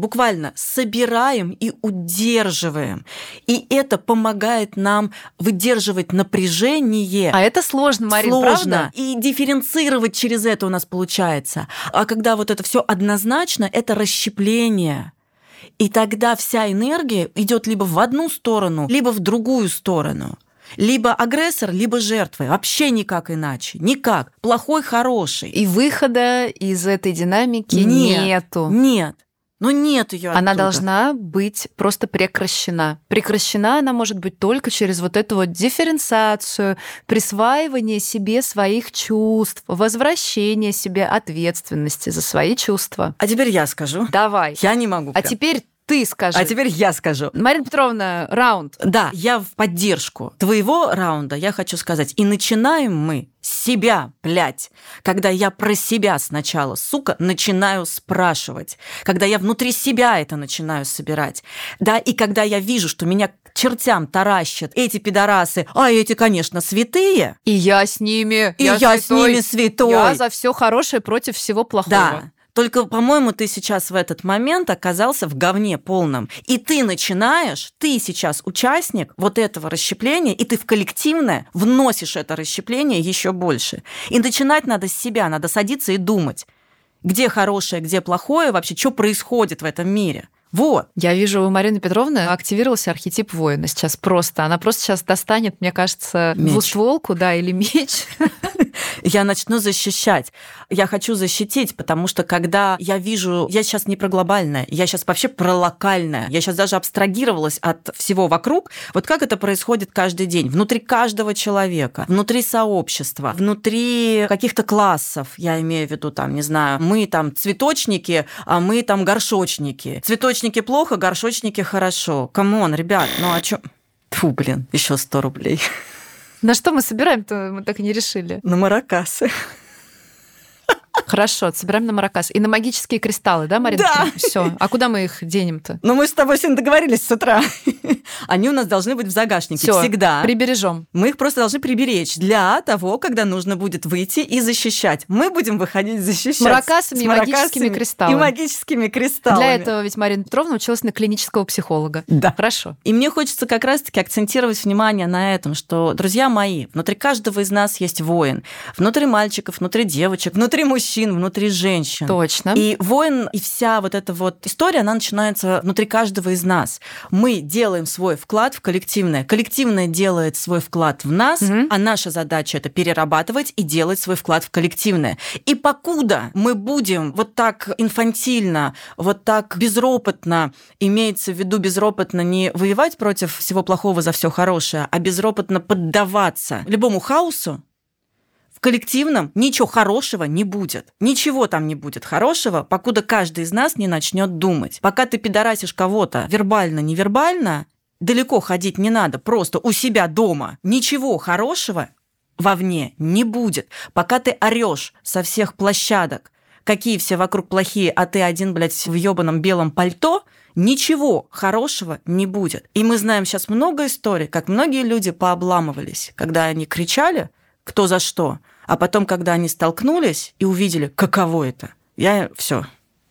буквально собираем и удерживаем. И это помогает нам выдерживать напряжение. А это сложно, Марина, сложно. правда? И дифференцировать через это у нас получается. А когда вот это все однозначно, это расщепление. И тогда вся энергия идет либо в одну сторону, либо в другую сторону. Либо агрессор, либо жертвой. Вообще никак иначе. Никак. Плохой, хороший. И выхода из этой динамики нет, нету. Нет. Но нет ее. Она должна быть просто прекращена. Прекращена она может быть только через вот эту вот дифференциацию, присваивание себе своих чувств, возвращение себе ответственности за свои чувства. А теперь я скажу. Давай. Я не могу. А теперь ты скажи. А теперь я скажу. Марина Петровна, раунд. Да, я в поддержку твоего раунда, я хочу сказать. И начинаем мы с себя, блядь. Когда я про себя сначала, сука, начинаю спрашивать. Когда я внутри себя это начинаю собирать. Да, и когда я вижу, что меня к чертям таращат эти пидорасы, а эти, конечно, святые. И я с ними. И я, я с ними святой. Я за все хорошее против всего плохого. Да. Только, по-моему, ты сейчас в этот момент оказался в говне полном. И ты начинаешь, ты сейчас участник вот этого расщепления, и ты в коллективное вносишь это расщепление еще больше. И начинать надо с себя, надо садиться и думать, где хорошее, где плохое, вообще, что происходит в этом мире. Вот. Я вижу, у Марины Петровны активировался архетип воина сейчас просто. Она просто сейчас достанет, мне кажется, меч. двустволку, да, или меч. (laughs) Я начну защищать. Я хочу защитить, потому что когда я вижу... Я сейчас не про глобальное, я сейчас вообще про локальное. Я сейчас даже абстрагировалась от всего вокруг. Вот как это происходит каждый день? Внутри каждого человека, внутри сообщества, внутри каких-то классов, я имею в виду, там, не знаю, мы там цветочники, а мы там горшочники. Цветочники Горшочники плохо, горшочники хорошо. Come on, ребят, ну а чё? Фу, блин, еще 100 рублей. На что мы собираем-то, мы так и не решили. На маракасы. Хорошо, собираем на маракас. И на магические кристаллы, да, Марина? Да. Все. А куда мы их денем-то? Ну, мы с тобой сегодня договорились с утра. (laughs) Они у нас должны быть в загашнике Всё, всегда. прибережем. Мы их просто должны приберечь для того, когда нужно будет выйти и защищать. Мы будем выходить защищать. С маракасами, с и магическими кристаллами. И магическими кристаллами. Для этого ведь Марина Петровна училась на клинического психолога. Да. Хорошо. И мне хочется как раз-таки акцентировать внимание на этом, что, друзья мои, внутри каждого из нас есть воин. Внутри мальчиков, внутри девочек, внутри мужчин, внутри женщин. Точно. И воин, и вся вот эта вот история, она начинается внутри каждого из нас. Мы делаем свой вклад в коллективное. Коллективное делает свой вклад в нас, угу. а наша задача это перерабатывать и делать свой вклад в коллективное. И покуда мы будем вот так инфантильно, вот так безропотно, имеется в виду безропотно не воевать против всего плохого за все хорошее, а безропотно поддаваться любому хаосу, коллективном ничего хорошего не будет. Ничего там не будет хорошего, покуда каждый из нас не начнет думать. Пока ты пидорасишь кого-то вербально, невербально, далеко ходить не надо, просто у себя дома. Ничего хорошего вовне не будет. Пока ты орешь со всех площадок, какие все вокруг плохие, а ты один, блядь, в ёбаном белом пальто, ничего хорошего не будет. И мы знаем сейчас много историй, как многие люди пообламывались, когда они кричали – кто за что. А потом, когда они столкнулись и увидели, каково это, я все.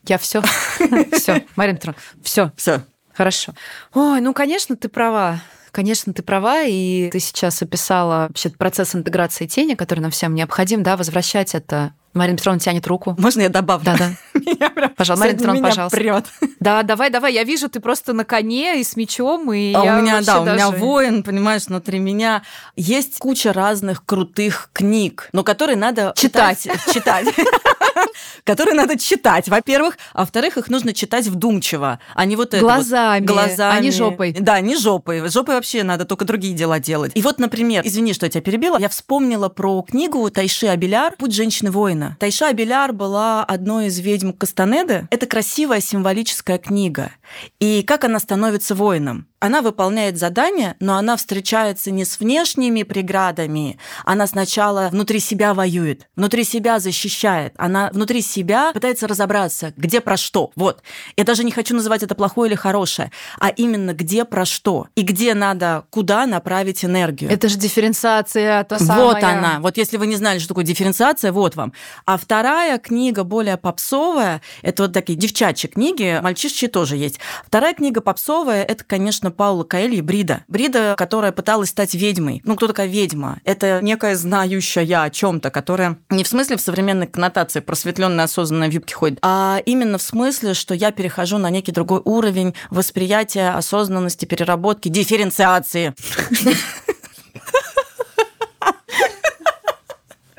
Я все. (laughs) Все, Марина Петровна, все. Все. Хорошо. Ой, ну, конечно, ты права. Конечно, ты права, и ты сейчас описала вообще процесс интеграции тени, который нам всем необходим, да, возвращать это Марина Петровна тянет руку. Можно я добавлю? Да, да. (laughs) Пожалуйста, Марина Петровна, пожалуйста. Прет. Да, давай, давай. Я вижу, ты просто на коне и с мечом, и а у меня, да, даже... у меня воин, понимаешь, внутри меня есть куча разных крутых книг, но которые надо читать, читать (laughs) которые надо читать, во-первых, а во-вторых, их нужно читать вдумчиво, а не вот глазами, это вот, глазами, а не жопой. Да, не жопой. Жопой вообще надо только другие дела делать. И вот, например, извини, что я тебя перебила, я вспомнила про книгу Тайши Абеляр «Путь женщины-воина». Тайша Абеляр была одной из ведьм Кастанеды. Это красивая символическая книга. И как она становится воином? Она выполняет задание, но она встречается не с внешними преградами. Она сначала внутри себя воюет, внутри себя защищает. Она внутри себя пытается разобраться, где про что. Вот. Я даже не хочу называть это плохое или хорошее, а именно где про что. И где надо, куда направить энергию. Это же дифференциация, та самая. Вот она. Вот если вы не знали, что такое дифференциация, вот вам. А вторая книга, более попсовая, это вот такие девчачьи книги, мальчишечьи тоже есть. Вторая книга попсовая, это, конечно, Паула Каэльи «Брида». Брида, которая пыталась стать ведьмой. Ну, кто такая ведьма? Это некая знающая о чем то которая не в смысле в современной коннотации просветленная, осознанная в юбке ходит, а именно в смысле, что я перехожу на некий другой уровень восприятия, осознанности, переработки, дифференциации.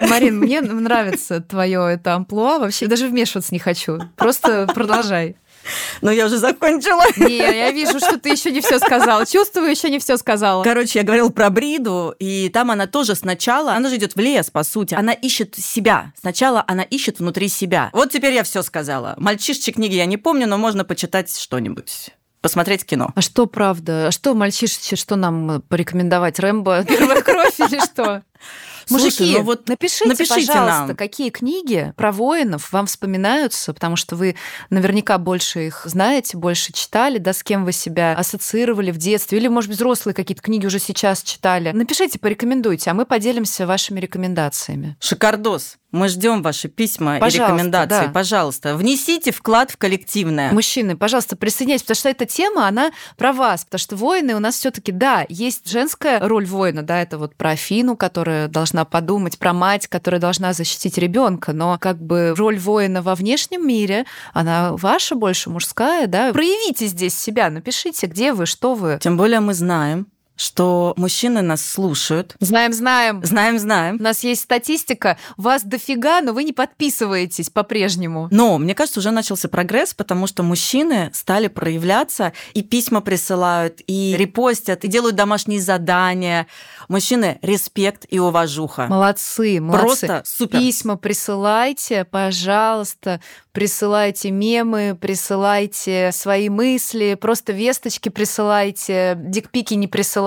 Марин, мне нравится твое это амплуа. Вообще даже вмешиваться не хочу. Просто продолжай. Но я уже закончила. Не, я вижу, что ты еще не все сказала. Чувствую, еще не все сказала. Короче, я говорила про Бриду, и там она тоже сначала, она же идет в лес, по сути. Она ищет себя. Сначала она ищет внутри себя. Вот теперь я все сказала. Мальчишечьи книги я не помню, но можно почитать что-нибудь посмотреть кино. А что правда? А что мальчишечи, что нам порекомендовать? Рэмбо, (laughs) первая кровь или что? Мужики, Слушай, ну вот напишите, напишите пожалуйста, нам. какие книги про воинов вам вспоминаются, потому что вы наверняка больше их знаете, больше читали, да, с кем вы себя ассоциировали в детстве, или, может быть, взрослые какие-то книги уже сейчас читали. Напишите, порекомендуйте, а мы поделимся вашими рекомендациями. Шикардос. Мы ждем ваши письма пожалуйста, и рекомендации. Да. Пожалуйста, внесите вклад в коллективное. Мужчины, пожалуйста, присоединяйтесь, потому что эта тема, она про вас, потому что воины у нас все-таки, да, есть женская роль воина, да, это вот про Афину, которая должна подумать, про мать, которая должна защитить ребенка, но как бы роль воина во внешнем мире, она ваша больше мужская, да. Проявите здесь себя, напишите, где вы, что вы. Тем более мы знаем, что мужчины нас слушают. Знаем, знаем. Знаем, знаем. У нас есть статистика. Вас дофига, но вы не подписываетесь по-прежнему. Но, мне кажется, уже начался прогресс, потому что мужчины стали проявляться, и письма присылают, и репостят, и делают домашние задания. Мужчины, респект и уважуха. Молодцы, молодцы. Просто супер. Письма присылайте, пожалуйста. Присылайте мемы, присылайте свои мысли, просто весточки присылайте, дикпики не присылайте.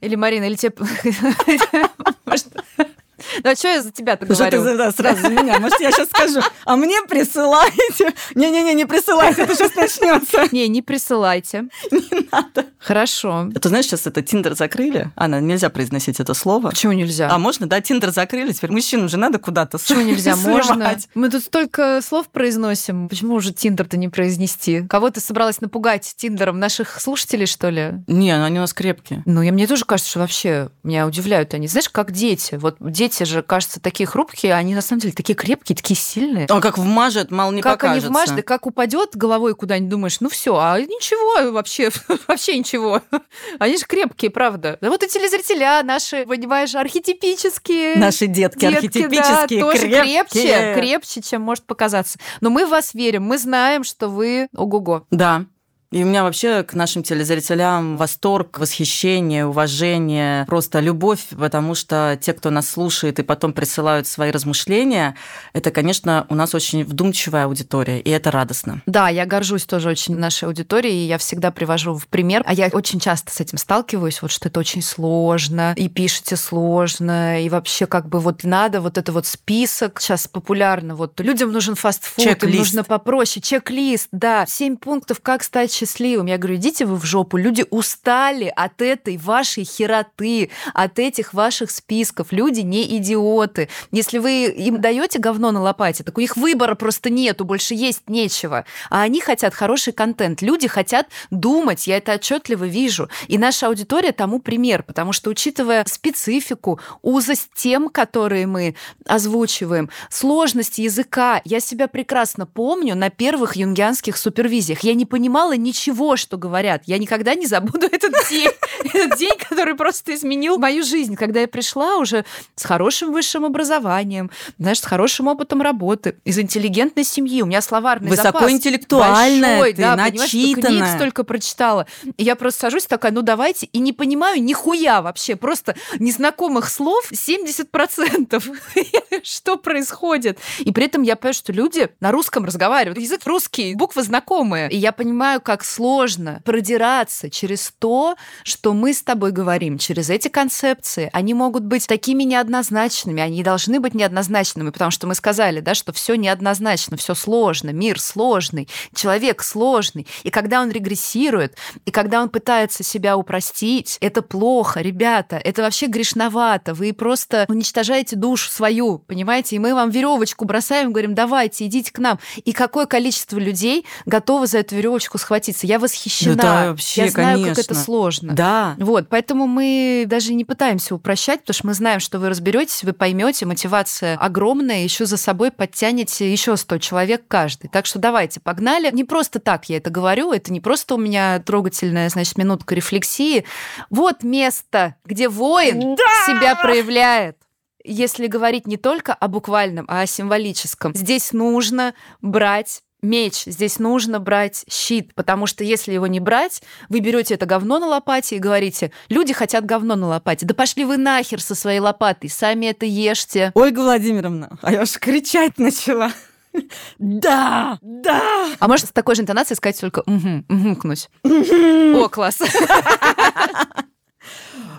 Или, Марина, или тебе... (laughs) Ну, а что я за тебя-то говорю? Что ты да, сразу за меня? Может, я сейчас скажу, а мне присылайте? Не-не-не, не присылайте, это сейчас начнется. Не, не присылайте. Не надо. Хорошо. Ты знаешь, сейчас это Тиндер закрыли. Анна, нельзя произносить это слово. Почему нельзя? А можно, да, Тиндер закрыли, теперь мужчинам же надо куда-то Почему нельзя? Можно. Мы тут столько слов произносим. Почему уже Тиндер-то не произнести? Кого ты собралась напугать Тиндером? Наших слушателей, что ли? Не, ну они у нас крепкие. Ну, я, мне тоже кажется, что вообще меня удивляют они. Знаешь, как дети. Вот дети же, кажется, такие хрупкие, они на самом деле такие крепкие, такие сильные. А как вмажет, мало не как покажется. Как они вмажет, как упадет головой куда-нибудь, думаешь, ну все, а ничего вообще, (laughs) вообще ничего. Они же крепкие, правда. Да вот и телезрителя наши, понимаешь, архетипические. Наши детки, детки архетипические, да, тоже крепче, крепче, чем может показаться. Но мы в вас верим, мы знаем, что вы ого-го. Да, и у меня вообще к нашим телезрителям восторг, восхищение, уважение, просто любовь, потому что те, кто нас слушает и потом присылают свои размышления, это, конечно, у нас очень вдумчивая аудитория, и это радостно. Да, я горжусь тоже очень нашей аудиторией, и я всегда привожу в пример, а я очень часто с этим сталкиваюсь, вот что это очень сложно, и пишете сложно, и вообще как бы вот надо вот это вот список, сейчас популярно, вот людям нужен фастфуд, им нужно попроще, чек-лист, да, семь пунктов, как стать счастливым. Я говорю, идите вы в жопу. Люди устали от этой вашей хероты, от этих ваших списков. Люди не идиоты. Если вы им даете говно на лопате, так у них выбора просто нету, больше есть нечего. А они хотят хороший контент. Люди хотят думать, я это отчетливо вижу. И наша аудитория тому пример, потому что, учитывая специфику, узость тем, которые мы озвучиваем, сложность языка, я себя прекрасно помню на первых юнгианских супервизиях. Я не понимала ничего, что говорят. Я никогда не забуду (laughs) этот день. Этот день, который просто изменил мою жизнь, когда я пришла уже с хорошим высшим образованием, знаешь, с хорошим опытом работы, из интеллигентной семьи. У меня словарный запас интеллектуальная, большой, ты, да, начитанная. книг столько прочитала. И я просто сажусь такая, ну давайте, и не понимаю нихуя вообще, просто незнакомых слов 70%. (laughs) что происходит? И при этом я понимаю, что люди на русском разговаривают. Язык русский, буквы знакомые. И я понимаю, как сложно продираться через то, что мы с тобой говорим, через эти концепции. Они могут быть такими неоднозначными, они должны быть неоднозначными, потому что мы сказали, да, что все неоднозначно, все сложно, мир сложный, человек сложный. И когда он регрессирует, и когда он пытается себя упростить, это плохо, ребята, это вообще грешновато. Вы просто уничтожаете душу свою, понимаете? И мы вам веревочку бросаем, говорим, давайте, идите к нам. И какое количество людей готовы за эту веревочку схватиться? Я восхищена. Да, вообще, Я знаю, конечно. как это сложно. Да. Вот, поэтому мы даже не пытаемся упрощать, потому что мы знаем, что вы разберетесь, вы поймете, мотивация огромная, еще за собой подтянете еще 100 человек каждый. Так что давайте, погнали. Не просто так я это говорю, это не просто у меня трогательная, значит, минутка рефлексии. Вот место, где воин да! себя проявляет если говорить не только о буквальном, а о символическом, здесь нужно брать меч, здесь нужно брать щит, потому что если его не брать, вы берете это говно на лопате и говорите, люди хотят говно на лопате. Да пошли вы нахер со своей лопатой, сами это ешьте. Ольга Владимировна, а я уж кричать начала. Да, да. А можешь с такой же интонацией сказать только угу, угукнуть. О, класс.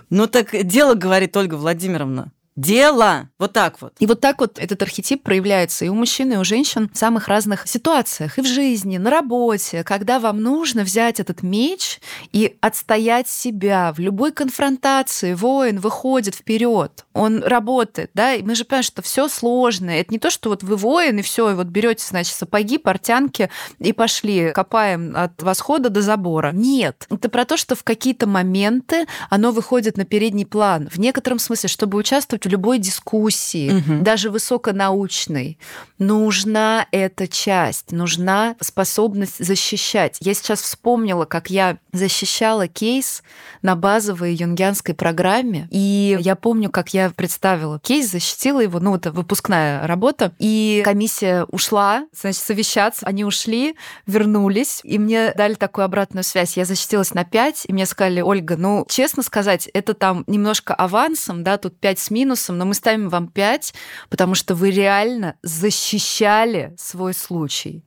Ну так дело, говорит Ольга Владимировна дело. Вот так вот. И вот так вот этот архетип проявляется и у мужчин, и у женщин в самых разных ситуациях. И в жизни, на работе, когда вам нужно взять этот меч и отстоять себя. В любой конфронтации воин выходит вперед, он работает, да, и мы же понимаем, что все сложно. Это не то, что вот вы воин, и все, и вот берете, значит, сапоги, портянки и пошли, копаем от восхода до забора. Нет. Это про то, что в какие-то моменты оно выходит на передний план. В некотором смысле, чтобы участвовать в любой дискуссии, угу. даже высоконаучной, нужна эта часть, нужна способность защищать. Я сейчас вспомнила, как я защищала кейс на базовой юнгианской программе, и я помню, как я представила кейс, защитила его, ну, это выпускная работа, и комиссия ушла, значит, совещаться, они ушли, вернулись, и мне дали такую обратную связь. Я защитилась на 5, и мне сказали, Ольга, ну, честно сказать, это там немножко авансом, да, тут 5 с минусом, минусом, но мы ставим вам 5, потому что вы реально защищали свой случай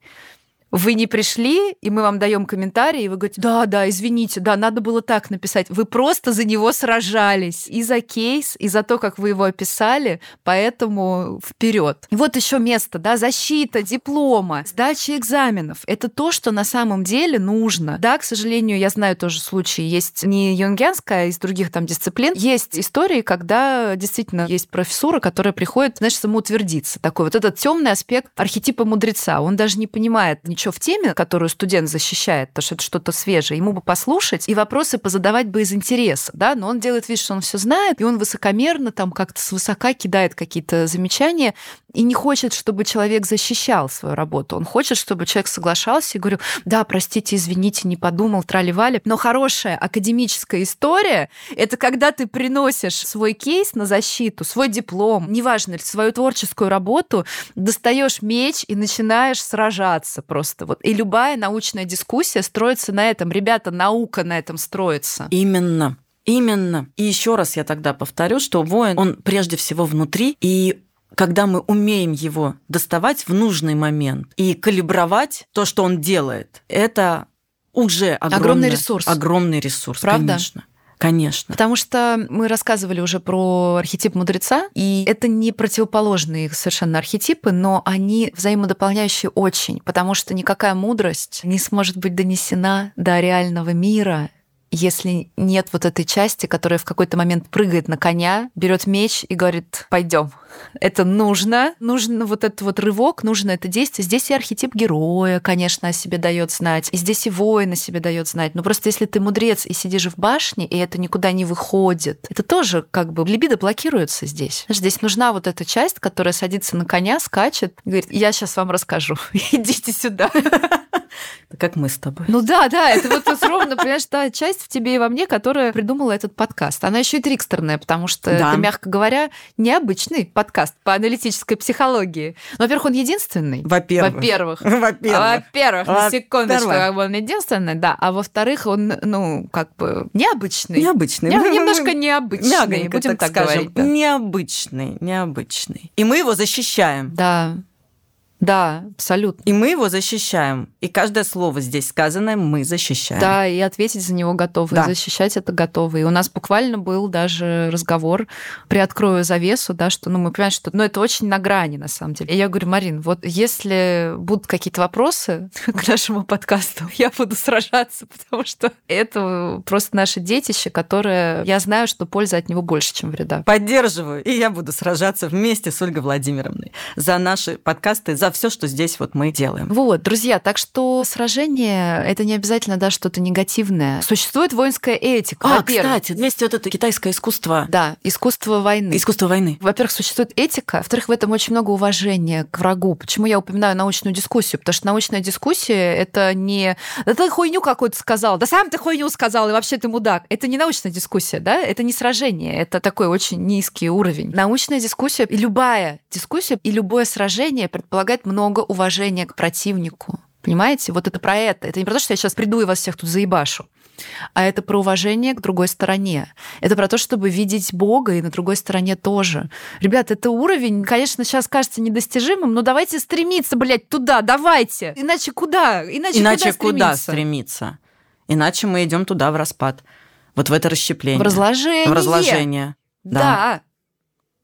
вы не пришли, и мы вам даем комментарий, и вы говорите, да, да, извините, да, надо было так написать. Вы просто за него сражались и за кейс, и за то, как вы его описали, поэтому вперед. И вот еще место, да, защита, диплома, сдача экзаменов. Это то, что на самом деле нужно. Да, к сожалению, я знаю тоже случаи, есть не юнгианская, а из других там дисциплин. Есть истории, когда действительно есть профессура, которая приходит, знаешь, самоутвердиться. Такой вот этот темный аспект архетипа мудреца. Он даже не понимает ничего в теме, которую студент защищает, потому что это что-то свежее, ему бы послушать и вопросы позадавать бы из интереса, да, но он делает вид, что он все знает, и он высокомерно там как-то свысока кидает какие-то замечания и не хочет, чтобы человек защищал свою работу. Он хочет, чтобы человек соглашался и говорил, да, простите, извините, не подумал, трали-вали. Но хорошая академическая история — это когда ты приносишь свой кейс на защиту, свой диплом, неважно, свою творческую работу, достаешь меч и начинаешь сражаться просто просто. Вот. И любая научная дискуссия строится на этом. Ребята, наука на этом строится. Именно. Именно. И еще раз я тогда повторю, что воин, он прежде всего внутри, и когда мы умеем его доставать в нужный момент и калибровать то, что он делает, это уже огромный, огромный ресурс. Огромный ресурс, Правда? конечно. Конечно. Потому что мы рассказывали уже про архетип мудреца, и это не противоположные совершенно архетипы, но они взаимодополняющие очень, потому что никакая мудрость не сможет быть донесена до реального мира если нет вот этой части, которая в какой-то момент прыгает на коня, берет меч и говорит, пойдем. Это нужно, нужен вот этот вот рывок, нужно это действие. Здесь и архетип героя, конечно, о себе дает знать, и здесь и воин о себе дает знать. Но просто если ты мудрец и сидишь в башне, и это никуда не выходит, это тоже как бы либидо блокируется здесь. Здесь нужна вот эта часть, которая садится на коня, скачет, говорит, я сейчас вам расскажу, (laughs) идите сюда. Как мы с тобой. Ну да, да, это вот, ровно, понимаешь, та часть в тебе и во мне, которая придумала этот подкаст. Она еще и трикстерная, потому что да. это, мягко говоря, необычный подкаст по аналитической психологии. Ну, во-первых, он единственный. Во-первых. Во-первых. Во-первых. Во-первых, на секундочку, как бы он единственный, да. А во-вторых, он, ну, как бы необычный. Необычный. Не, немножко необычный, Мягонько, будем так, так скажем. говорить. Да. Необычный, необычный. И мы его защищаем. Да. Да, абсолютно. И мы его защищаем. И каждое слово здесь сказанное мы защищаем. Да, и ответить за него готовы, да. и защищать это готовы. И у нас буквально был даже разговор, приоткрою завесу, да, что ну, мы понимаем, что ну, это очень на грани, на самом деле. И я говорю, Марин, вот если будут какие-то вопросы (laughs) к нашему подкасту, (laughs) я буду сражаться, (laughs) потому что это просто наше детище, которое, я знаю, что польза от него больше, чем вреда. Поддерживаю, и я буду сражаться вместе с Ольгой Владимировной за наши подкасты, за за все, что здесь вот мы делаем. Вот, друзья, так что сражение это не обязательно да что-то негативное. Существует воинская этика. А, кстати, есть вот это китайское искусство. Да, искусство войны. Искусство войны. Во-первых, существует этика, во-вторых, в этом очень много уважения к врагу. Почему я упоминаю научную дискуссию? Потому что научная дискуссия это не да ты хуйню какую-то сказал, да сам ты хуйню сказал, и вообще ты мудак. Это не научная дискуссия, да? Это не сражение, это такой очень низкий уровень. Научная дискуссия и любая дискуссия и любое сражение предполагает предполагает много уважения к противнику. Понимаете? Вот это про это. Это не про то, что я сейчас приду и вас всех тут заебашу, а это про уважение к другой стороне. Это про то, чтобы видеть Бога и на другой стороне тоже. Ребята, это уровень, конечно, сейчас кажется недостижимым, но давайте стремиться, блядь, туда, давайте. Иначе куда? Иначе, Иначе куда, куда стремиться? Иначе мы идем туда в распад. Вот в это расщепление. В разложение. В разложение. Да. да.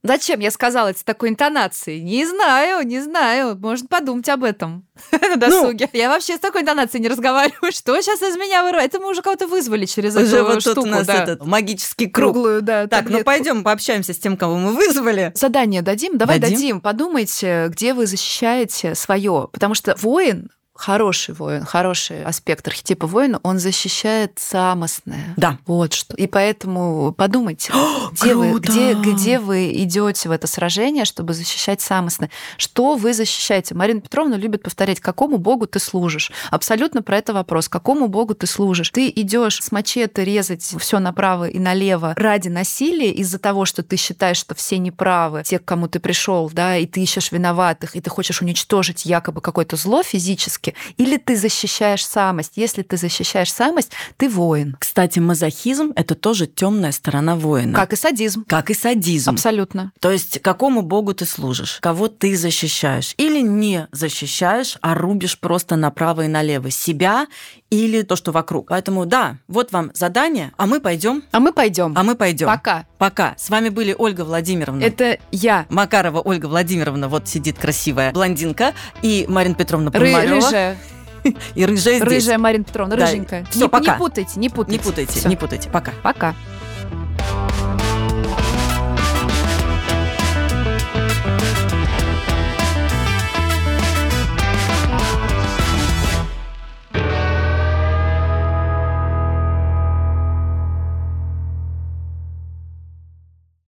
Зачем я сказала это с такой интонацией? Не знаю, не знаю. Может подумать об этом (laughs) на досуге. Ну, я вообще с такой интонацией не разговариваю. (laughs) Что сейчас из меня вырывает? Это мы уже кого-то вызвали через уже эту вот штуку. Тут у нас да. этот магический круг. Круглую, да. Так, ну пойдем пообщаемся с тем, кого мы вызвали. Задание дадим? Давай дадим. дадим. Подумайте, где вы защищаете свое. Потому что воин хороший воин, хороший аспект архетипа воина, он защищает самостное. Да. Вот что. И поэтому подумайте, О, где, вы, где, где вы идете в это сражение, чтобы защищать самостное. Что вы защищаете? Марина Петровна любит повторять, какому богу ты служишь. Абсолютно про это вопрос. Какому богу ты служишь? Ты идешь с мачете резать все направо и налево ради насилия из-за того, что ты считаешь, что все неправы, те, к кому ты пришел, да, и ты ищешь виноватых, и ты хочешь уничтожить якобы какое-то зло физически, риски. Или ты защищаешь самость. Если ты защищаешь самость, ты воин. Кстати, мазохизм — это тоже темная сторона воина. Как и садизм. Как и садизм. Абсолютно. То есть какому богу ты служишь? Кого ты защищаешь? Или не защищаешь, а рубишь просто направо и налево себя или то, что вокруг. Поэтому да, вот вам задание, а мы пойдем. А мы пойдем. А мы пойдем. Пока. Пока. С вами были Ольга Владимировна. Это я. Макарова Ольга Владимировна, вот сидит красивая блондинка, и Марина Петровна Пономарева рыжая. (laughs) И рыжая здесь. Рыжая Марина Петровна, рыженькая. Да. Все, не, пока. не путайте, не путайте. Не путайте, Все. не путайте. Пока. Пока.